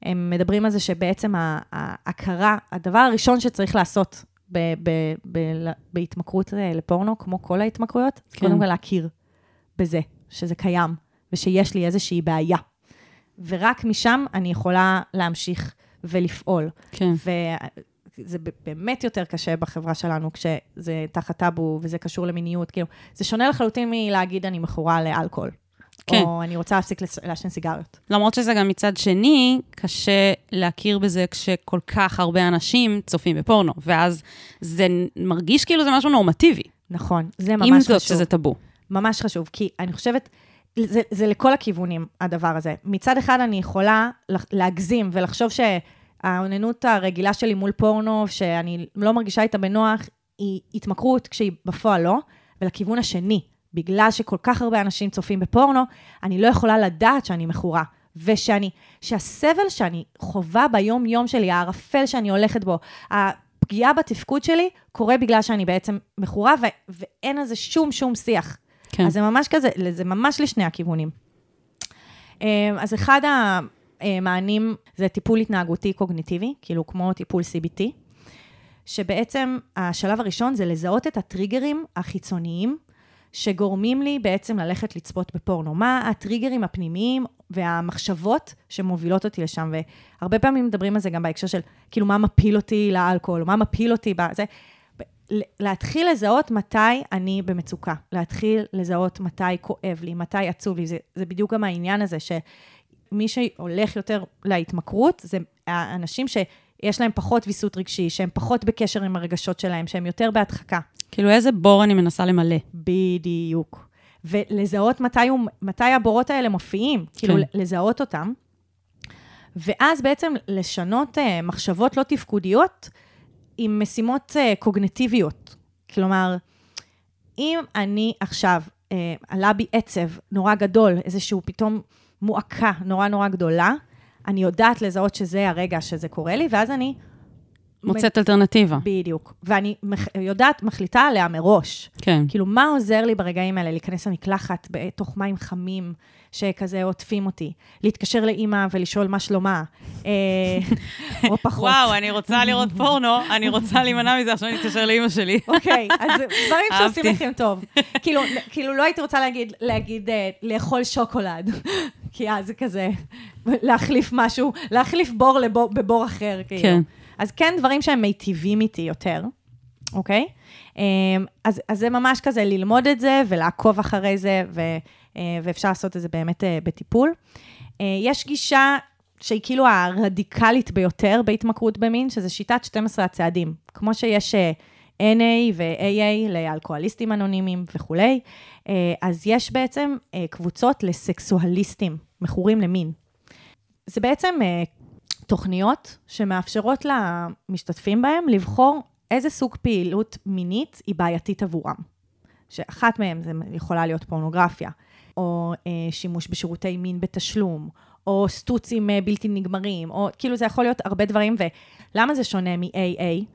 הם מדברים על זה שבעצם ההכרה, הדבר הראשון שצריך לעשות ב- ב- ב- בהתמכרות אה, לפורנו, כמו כל ההתמכרויות, זה כן. קודם כל להכיר בזה, שזה קיים, ושיש לי איזושהי בעיה. ורק משם אני יכולה להמשיך ולפעול. כן. וזה באמת יותר קשה בחברה שלנו כשזה תחת טאבו וזה קשור למיניות. כאילו, זה שונה לחלוטין מלהגיד אני מכורה לאלכוהול. כן. או אני רוצה להפסיק לעשן סיגריות. למרות שזה גם מצד שני, קשה להכיר בזה כשכל כך הרבה אנשים צופים בפורנו, ואז זה מרגיש כאילו זה משהו נורמטיבי. נכון, זה ממש עם חשוב. זאת שזה טאבו. ממש חשוב, כי אני חושבת, זה, זה לכל הכיוונים, הדבר הזה. מצד אחד, אני יכולה להגזים ולחשוב שהאוננות הרגילה שלי מול פורנו, שאני לא מרגישה איתה בנוח, היא התמכרות, כשהיא בפועל לא. ולכיוון השני, בגלל שכל כך הרבה אנשים צופים בפורנו, אני לא יכולה לדעת שאני מכורה. ושאני, שהסבל שאני חווה ביום-יום שלי, הערפל שאני הולכת בו, הפגיעה בתפקוד שלי, קורה בגלל שאני בעצם מכורה, ו- ואין על זה שום שום שיח. כן. אז זה ממש כזה, זה ממש לשני הכיוונים. אה, אז אחד המענים זה טיפול התנהגותי קוגניטיבי, כאילו כמו טיפול CBT, שבעצם השלב הראשון זה לזהות את הטריגרים החיצוניים שגורמים לי בעצם ללכת לצפות בפורנו. מה הטריגרים הפנימיים והמחשבות שמובילות אותי לשם, והרבה פעמים מדברים על זה גם בהקשר של, כאילו, מה מפיל אותי לאלכוהול, או מה מפיל אותי בזה. להתחיל לזהות מתי אני במצוקה, להתחיל לזהות מתי כואב לי, מתי עצוב לי, זה, זה בדיוק גם העניין הזה, שמי שהולך יותר להתמכרות, זה האנשים שיש להם פחות ויסות רגשי, שהם פחות בקשר עם הרגשות שלהם, שהם יותר בהדחקה. כאילו, איזה בור אני מנסה למלא. בדיוק. ולזהות מתי, הוא, מתי הבורות האלה מופיעים, כאילו כן. לזהות אותם. ואז בעצם לשנות uh, מחשבות לא תפקודיות עם משימות uh, קוגנטיביות. כלומר, אם אני עכשיו, uh, עלה בי עצב נורא גדול, איזשהו פתאום מועקה נורא נורא גדולה, אני יודעת לזהות שזה הרגע שזה קורה לי, ואז אני... מוצאת אלטרנטיבה. בדיוק. ואני מח- יודעת, מחליטה עליה מראש. כן. כאילו, מה עוזר לי ברגעים האלה? להיכנס למקלחת בתוך מים חמים, שכזה עוטפים אותי. להתקשר לאימא ולשאול מה שלומה. אה, או פחות. וואו, אני רוצה לראות פורנו, אני רוצה להימנע מזה, עכשיו אני אתקשר לאימא שלי. אוקיי, אז דברים שעושים. לכם טוב. כאילו, כאילו, לא הייתי רוצה להגיד, להגיד אה, לאכול שוקולד, כי אז זה כזה, להחליף משהו, להחליף בור לבור, בבור אחר, כאילו. כן. אז כן, דברים שהם מיטיבים איתי יותר, אוקיי? אה, אז, אז זה ממש כזה ללמוד את זה ולעקוב אחרי זה, ו, אה, ואפשר לעשות את זה באמת אה, בטיפול. אה, יש גישה שהיא כאילו הרדיקלית ביותר בהתמכרות במין, שזה שיטת 12 הצעדים. כמו שיש NA ו-AA לאלכוהוליסטים אנונימיים וכולי, אז יש בעצם קבוצות לסקסואליסטים, מכורים למין. זה בעצם תוכניות שמאפשרות למשתתפים בהם לבחור איזה סוג פעילות מינית היא בעייתית עבורם. שאחת מהן זה יכולה להיות פורנוגרפיה, או אה, שימוש בשירותי מין בתשלום, או סטוצים אה, בלתי נגמרים, או כאילו זה יכול להיות הרבה דברים, ולמה זה שונה מ-AA?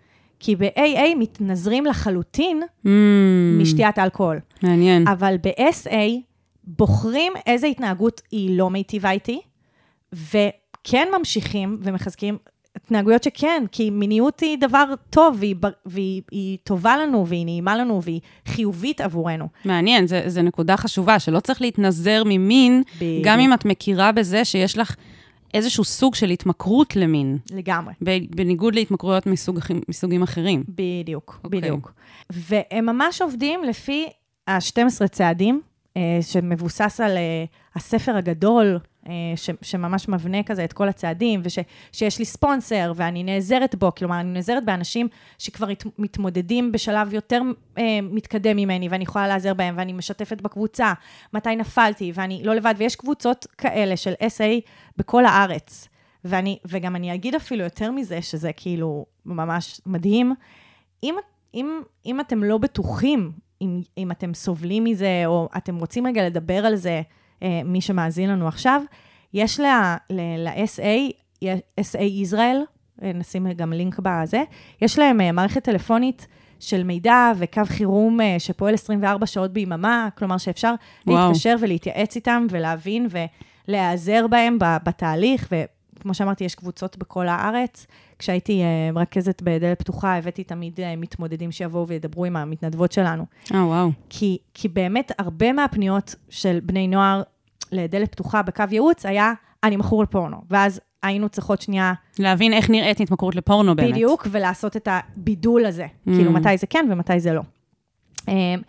כי ב-AA מתנזרים לחלוטין Mm, משתיית אלכוהול. מעניין. אבל ב-SA בוחרים איזה התנהגות היא לא מיטיבה איתי, וכן ממשיכים ומחזקים התנהגויות שכן, כי מיניות היא דבר טוב, והיא, והיא היא טובה לנו, והיא נעימה לנו, והיא חיובית עבורנו. מעניין, זה נקודה חשובה, שלא צריך להתנזר ממין, בדיוק. גם אם את מכירה בזה שיש לך איזשהו סוג של התמכרות למין, לגמרי. ב- בניגוד להתמכרויות מסוג, מסוגים אחרים. בדיוק, אוקיי. בדיוק. והם ממש עובדים לפי ה-12 צעדים, אה, שמבוסס על אה, הספר הגדול, ש, שממש מבנה כזה את כל הצעדים, ושיש לי ספונסר, ואני נעזרת בו, כלומר, אני נעזרת באנשים שכבר מתמודדים בשלב יותר אה, מתקדם ממני, ואני יכולה להיעזר בהם, ואני משתפת בקבוצה, מתי נפלתי, ואני לא לבד, ויש קבוצות כאלה של SA בכל הארץ. ואני, וגם אני אגיד אפילו יותר מזה, שזה כאילו ממש מדהים, אם, אם, אם אתם לא בטוחים, אם, אם אתם סובלים מזה, או אתם רוצים רגע לדבר על זה, אה, מי שמאזין לנו עכשיו, יש ל-SA, SA ישראל, אה, נשים גם לינק בזה, יש להם אה, מערכת טלפונית של מידע וקו חירום אה, שפועל 24 שעות ביממה, כלומר שאפשר וואו. להתקשר ולהתייעץ איתם ולהבין ולהיעזר בהם בתהליך, וכמו שאמרתי, יש קבוצות בכל הארץ. כשהייתי אה, מרכזת בדלת פתוחה, הבאתי תמיד אה, מתמודדים שיבואו וידברו עם המתנדבות שלנו. אה, וואו. כי, כי באמת הרבה מהפניות של בני נוער לדלת פתוחה בקו ייעוץ היה, אני מכור לפורנו. ואז היינו צריכות שנייה להבין איך נראית התמכרות לפורנו באמת. בדיוק, ולעשות את הבידול הזה. Mm. כאילו, מתי זה כן ומתי זה לא. אמ,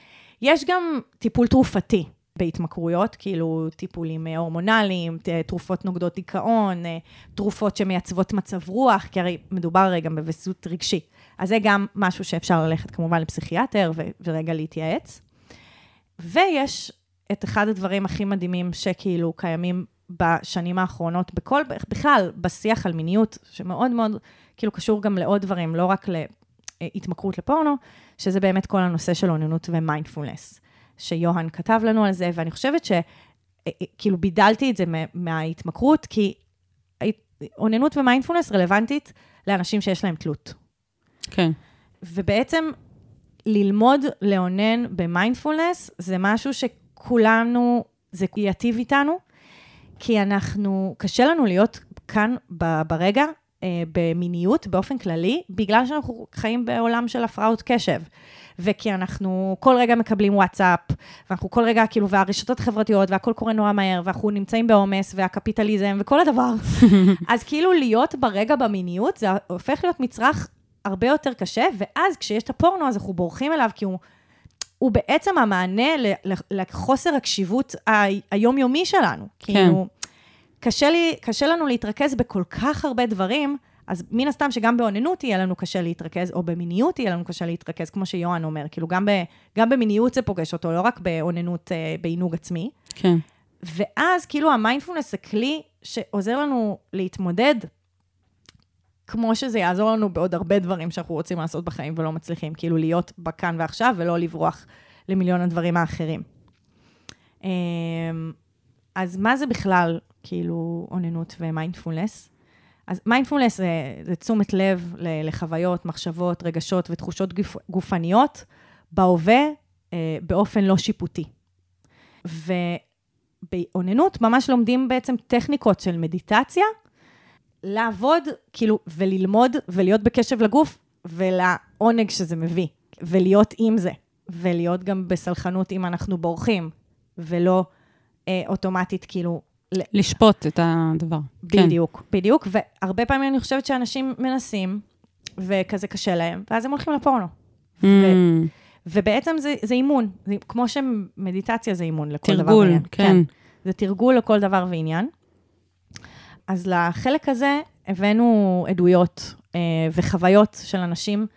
יש גם טיפול תרופתי בהתמכרויות, כאילו טיפולים אה, הורמונליים, תרופות נוגדות דיכאון, אה, תרופות שמייצבות מצב רוח, כי הרי מדובר הרי גם בוויסות רגשי. אז זה גם משהו שאפשר ללכת כמובן לפסיכיאטר ורגע להתייעץ. ויש את אחד הדברים הכי מדהימים שכאילו קיימים בשנים האחרונות, בכל, בכלל, בשיח על מיניות, שמאוד מאוד, כאילו קשור גם לעוד דברים, לא רק להתמכרות לפורנו, שזה באמת כל הנושא של אוננות ומיינדפולנס, שיוהן כתב לנו על זה, ואני חושבת שכאילו בידלתי את זה מה- מההתמכרות, כי אוננות ומיינדפולנס רלוונטית לאנשים שיש להם תלות. כן. ובעצם ללמוד לאונן במיינדפולנס זה משהו שכולנו, זה ייטיב איתנו, כי אנחנו, קשה לנו להיות כאן ב- ברגע, אה, במיניות באופן כללי, בגלל שאנחנו חיים בעולם של הפרעות קשב. וכי אנחנו כל רגע מקבלים וואטסאפ, ואנחנו כל רגע, כאילו, והרשתות החברתיות, והכל קורה נורא מהר, ואנחנו נמצאים בעומס, והקפיטליזם, וכל הדבר. [LAUGHS] אז כאילו להיות ברגע במיניות, זה הופך להיות מצרך הרבה יותר קשה, ואז כשיש את הפורנו, אז אנחנו בורחים אליו, כי הוא, הוא בעצם המענה לחוסר הקשיבות היומיומי שלנו. כן. כאילו, קשה, לי, קשה לנו להתרכז בכל כך הרבה דברים, אז מן הסתם שגם באוננות יהיה לנו קשה להתרכז, או במיניות יהיה לנו קשה להתרכז, כמו שיוהן אומר. כאילו, גם, ב, גם במיניות זה פוגש אותו, לא רק באוננות, אה, בעינוג עצמי. כן. ואז כאילו המיינדפולנס זה כלי שעוזר לנו להתמודד, כמו שזה יעזור לנו בעוד הרבה דברים שאנחנו רוצים לעשות בחיים ולא מצליחים, כאילו להיות בכאן ועכשיו ולא לברוח למיליון הדברים האחרים. אמ, אז מה זה בכלל, כאילו, אוננות ומיינדפולנס? אז מיינדפולנס זה, זה תשומת לב לחוויות, מחשבות, רגשות ותחושות גופ, גופניות בהווה אה, באופן לא שיפוטי. ובאוננות ממש לומדים בעצם טכניקות של מדיטציה, לעבוד, כאילו, וללמוד ולהיות בקשב לגוף ולעונג שזה מביא, ולהיות עם זה, ולהיות גם בסלחנות אם אנחנו בורחים, ולא אה, אוטומטית, כאילו, לשפוט את הדבר. כן. בדיוק, בדיוק, והרבה פעמים אני חושבת שאנשים מנסים, וכזה קשה להם, ואז הם הולכים לפורנו. Mm, ובעצם זה, זה אימון, זה, כמו שמדיטציה זה אימון לכל דבר תרגול, ועניין. כן. זה תרגול לכל דבר ועניין. אז לחלק הזה הבאנו עדויות אה, וחוויות של אנשים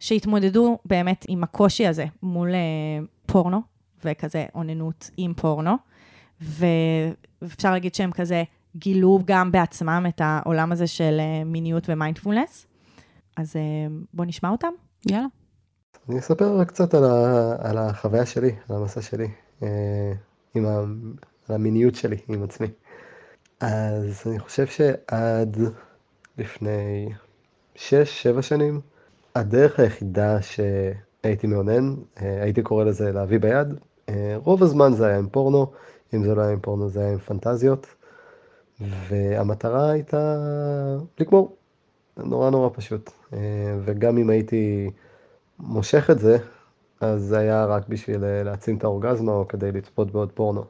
שהתמודדו באמת עם הקושי הזה מול אה, פורנו, וכזה אוננות עם פורנו, ואפשר להגיד שהם כזה גילו גם בעצמם את העולם הזה של אה, מיניות ומיינדפולנס. אז אה, בואו נשמע אותם. יאללה. אני אספר רק קצת על, ה, על החוויה שלי, על המסע שלי, אה, עם ה, על המיניות שלי עם עצמי. אז אני חושב שעד לפני 6-7 שנים, הדרך היחידה שהייתי מאונן, אה, הייתי קורא לזה להביא ביד, אה, רוב הזמן זה היה עם פורנו, אם זה לא היה עם פורנו זה היה עם פנטזיות, והמטרה הייתה לגמור, נורא נורא פשוט. וגם אם הייתי מושך את זה, אז זה היה רק בשביל אה, להעצים את האורגזמה או כדי לצפות בעוד פורנו.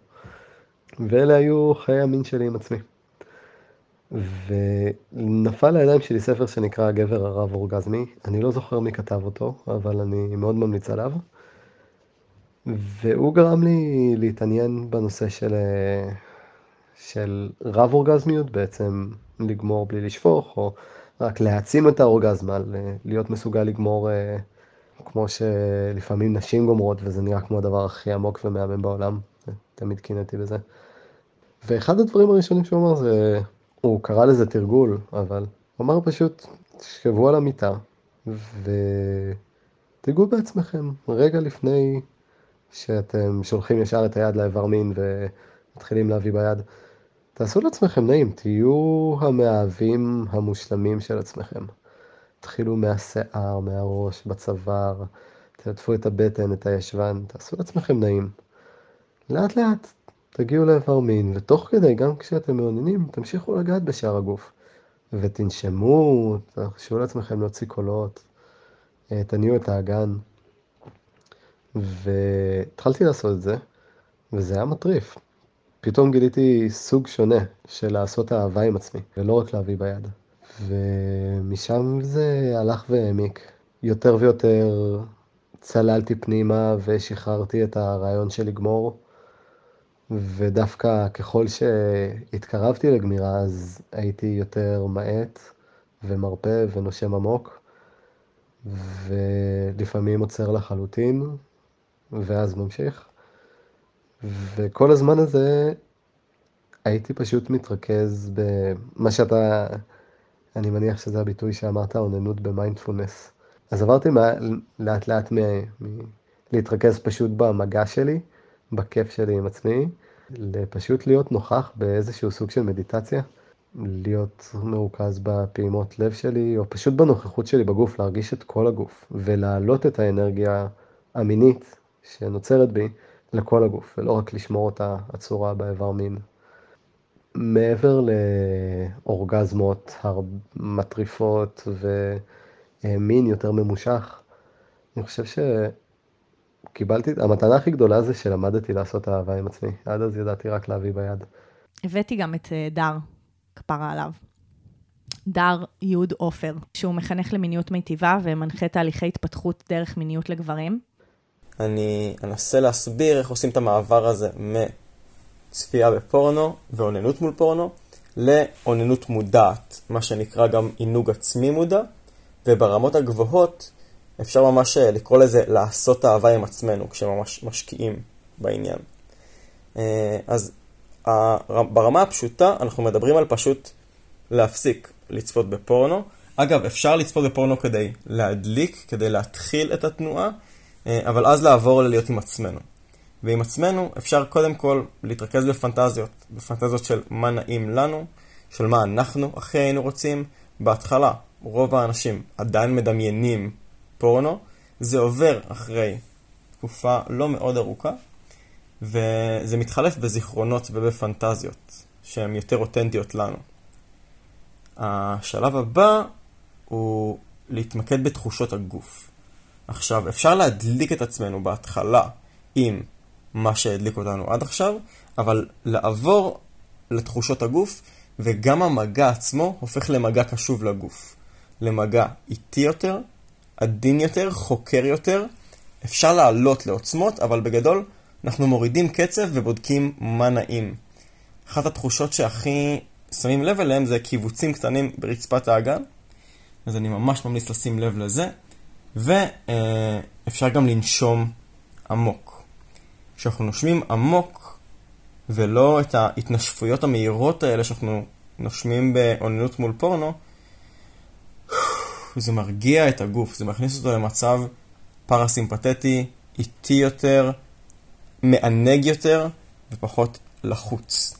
ואלה היו חיי המין שלי עם עצמי. ונפל לידיים שלי ספר שנקרא הגבר הרב אורגזמי, אני לא זוכר מי כתב אותו, אבל אני מאוד ממליץ עליו. והוא גרם לי להתעניין בנושא של, אה, של רב אורגזמיות, בעצם לגמור בלי לשפוך, או רק להעצים את האורגזמה, להיות מסוגל לגמור אה, כמו שלפעמים נשים גומרות, וזה נראה כמו הדבר הכי עמוק ומהמם בעולם, תמיד קינאתי בזה. ואחד הדברים הראשונים שהוא אמר זה, הוא קרא לזה תרגול, אבל הוא אמר פשוט, תשכבו על המיטה ותיגעו בעצמכם רגע לפני שאתם שולחים ישר את היד לאיבר מין ומתחילים להביא ביד. תעשו לעצמכם נעים, תהיו המאהבים המושלמים של עצמכם. תתחילו מהשיער, מהראש, בצוואר, תלטפו את הבטן, את הישבן, תעשו לעצמכם נעים. לאט לאט תגיעו לאיבר מין, ותוך כדי, גם כשאתם מעוניינים, תמשיכו לגעת בשאר הגוף. ותנשמו, תרשו לעצמכם להוציא קולות, אה, תניעו את האגן. והתחלתי לעשות את זה, וזה היה מטריף. פתאום גיליתי סוג שונה של לעשות אהבה עם עצמי, ולא רק להביא ביד. ומשם זה הלך והעמיק. יותר ויותר צללתי פנימה ושחררתי את הרעיון של לגמור. ודווקא ככל שהתקרבתי לגמירה, אז הייתי יותר מאט ומרפה ונושם עמוק, ולפעמים עוצר לחלוטין, ואז ממשיך. וכל הזמן הזה הייתי פשוט מתרכז במה שאתה, אני מניח שזה הביטוי שאמרת, אוננות במיינדפולנס. אז עברתי מה, לאט לאט מ, מ, להתרכז פשוט במגע שלי, בכיף שלי עם עצמי, לפשוט להיות נוכח באיזשהו סוג של מדיטציה, להיות מרוכז בפעימות לב שלי, או פשוט בנוכחות שלי בגוף, להרגיש את כל הגוף, ולהעלות את האנרגיה המינית שנוצרת בי לכל הגוף, ולא רק לשמור אותה עצורה באיבר מין. מעבר לאורגזמות מטריפות ומין יותר ממושך, אני חושב שקיבלתי, המתנה הכי גדולה זה שלמדתי לעשות אהבה עם עצמי. עד אז ידעתי רק להביא ביד. הבאתי גם את אה, דר, כפרה עליו. דר יוד עופר, שהוא מחנך למיניות מיטיבה ומנחה תהליכי התפתחות דרך מיניות לגברים. אני אנסה להסביר איך עושים את המעבר הזה מצפייה בפורנו ואוננות מול פורנו לאוננות מודעת, מה שנקרא גם עינוג עצמי מודע, וברמות הגבוהות אפשר ממש אה, לקרוא לזה לעשות אהבה עם עצמנו, כשממש משקיעים בעניין. אה, אז ברמה הפשוטה אנחנו מדברים על פשוט להפסיק לצפות בפורנו. אגב, אפשר לצפות בפורנו כדי להדליק, כדי להתחיל את התנועה, אה, אבל אז לעבור ללהיות עם עצמנו. ועם עצמנו אפשר קודם כל להתרכז בפנטזיות, בפנטזיות של מה נעים לנו, של מה אנחנו הכי היינו רוצים. בהתחלה, רוב האנשים עדיין מדמיינים פורנו, זה עובר אחרי תקופה לא מאוד ארוכה, וזה מתחלף בזיכרונות ובפנטזיות, שהן יותר אותנטיות לנו. השלב הבא הוא להתמקד בתחושות הגוף. עכשיו, אפשר להדליק את עצמנו בהתחלה עם מה שהדליק אותנו עד עכשיו, אבל לעבור לתחושות הגוף, וגם המגע עצמו הופך למגע קשוב לגוף. למגע איטי יותר, עדין יותר, חוקר יותר. אפשר לעלות לעוצמות, אבל בגדול אנחנו מורידים קצב ובודקים מה נעים. אחת התחושות שהכי שמים לב אליהם זה קיבוצים קטנים ברצפת האגן, אז אני ממש ממליץ לשים לב לזה, ואפשר גם לנשום עמוק. כשאנחנו נושמים עמוק, ולא את ההתנשפויות המהירות האלה שאנחנו נושמים באוננות מול פורנו, זה מרגיע את הגוף, זה מכניס אותו למצב פרסימפטטי, איטי יותר, מענג יותר ופחות לחוץ.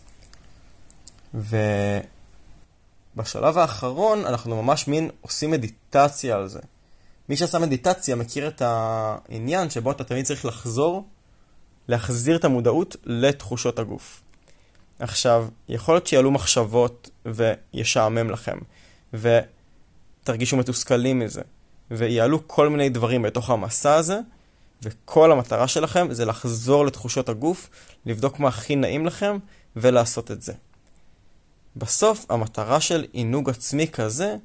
ובשלב האחרון אנחנו ממש מין עושים מדיטציה על זה. מי שעשה מדיטציה מכיר את העניין שבו אתה תמיד צריך לחזור, להחזיר את המודעות לתחושות הגוף. עכשיו, יכול להיות שיעלו מחשבות וישעמם לכם, ותרגישו מתוסכלים מזה, ויעלו כל מיני דברים בתוך המסע הזה, וכל המטרה שלכם זה לחזור לתחושות הגוף, לבדוק מה הכי נעים לכם, ולעשות את זה. בסוף, המטרה של עינוג עצמי כזה,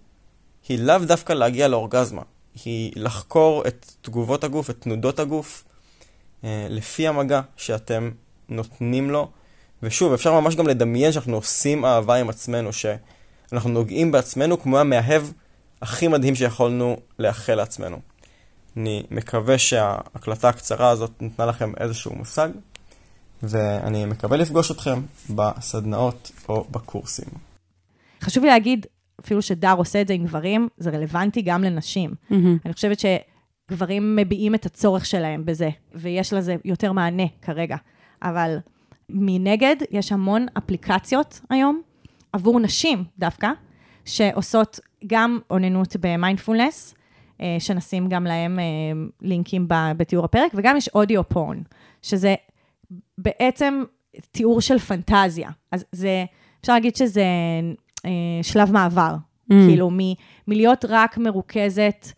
היא לאו דווקא להגיע לאורגזמה. היא לחקור את תגובות הגוף, את תנודות הגוף, אה, לפי המגע שאתם נותנים לו. ושוב, אפשר ממש גם לדמיין שאנחנו עושים אהבה עם עצמנו, שאנחנו נוגעים בעצמנו כמו המאהב הכי מדהים שיכולנו לאחל לעצמנו. אני מקווה שההקלטה הקצרה הזאת נתנה לכם איזשהו מושג, ואני מקווה לפגוש אתכם בסדנאות או בקורסים. חשוב לי להגיד, אפילו שדר עושה את זה עם גברים, זה רלוונטי גם לנשים. Mm-hmm. אני חושבת שגברים מביעים את הצורך שלהם בזה, ויש לזה יותר מענה כרגע. אבל מנגד, יש המון אפליקציות היום עבור נשים דווקא, שעושות גם אוננות במיינדפולנס, אה, שנשים גם להם אה, לינקים בתיאור הפרק, וגם יש אודיו פורן, שזה בעצם תיאור של פנטזיה. אז זה, אפשר להגיד שזה שלב מעבר, mm. כאילו מ, מלהיות רק מרוכזת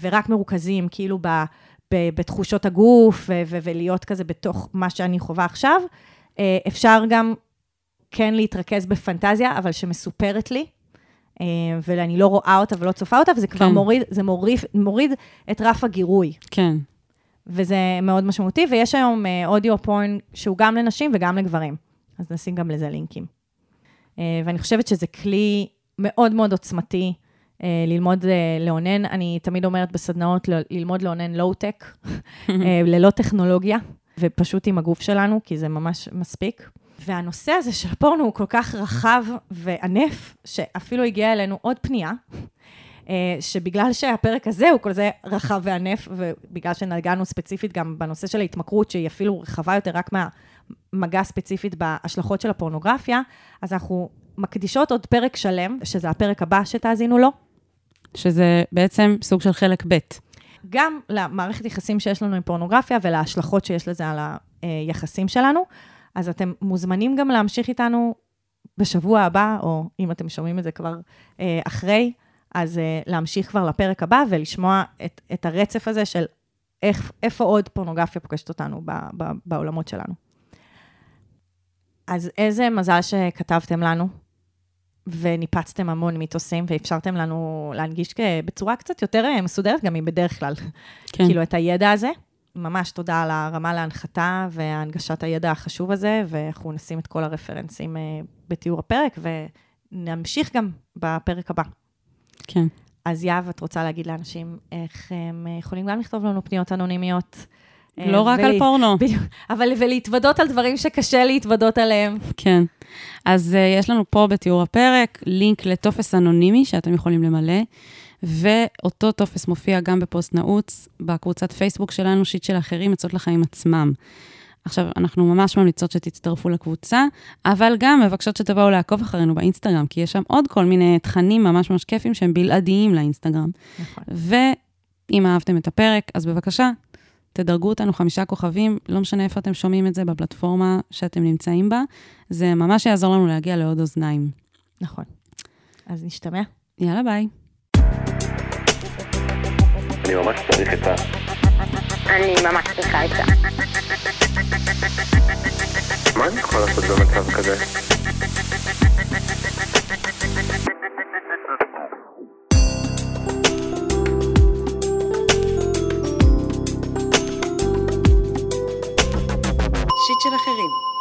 ורק מרוכזים, כאילו ב... בתחושות הגוף ו- ו- ולהיות כזה בתוך מה שאני חווה עכשיו. אפשר גם כן להתרכז בפנטזיה, אבל שמסופרת לי, אה, ואני לא רואה אותה ולא צופה אותה, וזה כבר כן. מוריד, זה מוריד, מוריד את רף הגירוי. כן. וזה מאוד משמעותי, ויש היום אודיו uh, פורן שהוא גם לנשים וגם לגברים. אז נשים גם לזה לינקים. Uh, ואני חושבת שזה כלי מאוד מאוד עוצמתי uh, ללמוד uh, לאונן. אני תמיד אומרת בסדנאות, ללמוד לאונן לואו-טק, [LAUGHS] ללא טכנולוגיה, ופשוט עם הגוף שלנו, כי זה ממש מספיק. והנושא הזה של הפורנו הוא כל כך רחב וענף, שאפילו הגיעה אלינו עוד פנייה, אה, שבגלל שהפרק הזה הוא כל זה רחב וענף, ובגלל שנגענו ספציפית גם בנושא של ההתמכרות, שהיא אפילו רחבה יותר רק מהמגע ספציפית בהשלכות של הפורנוגרפיה, אז אנחנו מקדישות עוד פרק שלם, שזה הפרק הבא שתאזינו לו. שזה בעצם סוג של חלק ב'. גם למערכת יחסים שיש לנו עם פורנוגרפיה ולהשלכות שיש לזה על היחסים שלנו. אז אתם מוזמנים גם להמשיך איתנו בשבוע הבא, או אם אתם שומעים את זה כבר אה, אחרי, אז אה, להמשיך כבר לפרק הבא ולשמוע את, את הרצף הזה של איך, איפה עוד פורנוגרפיה פוגשת אותנו ב, ב, בעולמות שלנו. אז איזה מזל שכתבתם לנו, וניפצתם המון מיתוסים, ואפשרתם לנו להנגיש בצורה קצת יותר אה, מסודרת, גם מבדרך כלל. [LAUGHS] כן. כאילו, את הידע הזה. ממש תודה על הרמה להנחתה והנגשת הידע החשוב הזה, ואנחנו נשים את כל הרפרנסים אה, בתיאור הפרק, ונמשיך גם בפרק הבא. כן. אז יהב, את רוצה להגיד לאנשים איך הם יכולים גם לכתוב לנו פניות אנונימיות? אה, לא רק על ולה- פורנו. [LAUGHS] בדיוק, אבל ולהתוודות על דברים שקשה להתוודות עליהם. כן. אז uh, יש לנו פה בתיאור הפרק לינק לטופס אנונימי שאתם יכולים למלא, ואותו טופס מופיע גם בפוסט נעוץ, בקבוצת פייסבוק שלנו, שיט של אחרים, עצות לחיים עצמם. עכשיו, אנחנו ממש ממליצות שתצטרפו לקבוצה, אבל גם מבקשות שתבואו לעקוב אחרינו באינסטגרם, כי יש שם עוד כל מיני תכנים ממש ממש כיפים שהם בלעדיים לאינסטגרם. נכון. ואם אהבתם את הפרק, אז בבקשה, תדרגו אותנו חמישה כוכבים, לא משנה איפה אתם שומעים את זה, בפלטפורמה שאתם נמצאים בה, זה ממש יעזור לנו להגיע לעוד אוזניים. נכון. אז נשתמע. יאללה, ביי. אני ממש צריך את ה... אני ממש צריכה את ה... מה אני יכול לעשות במצב כזה? של אחרים.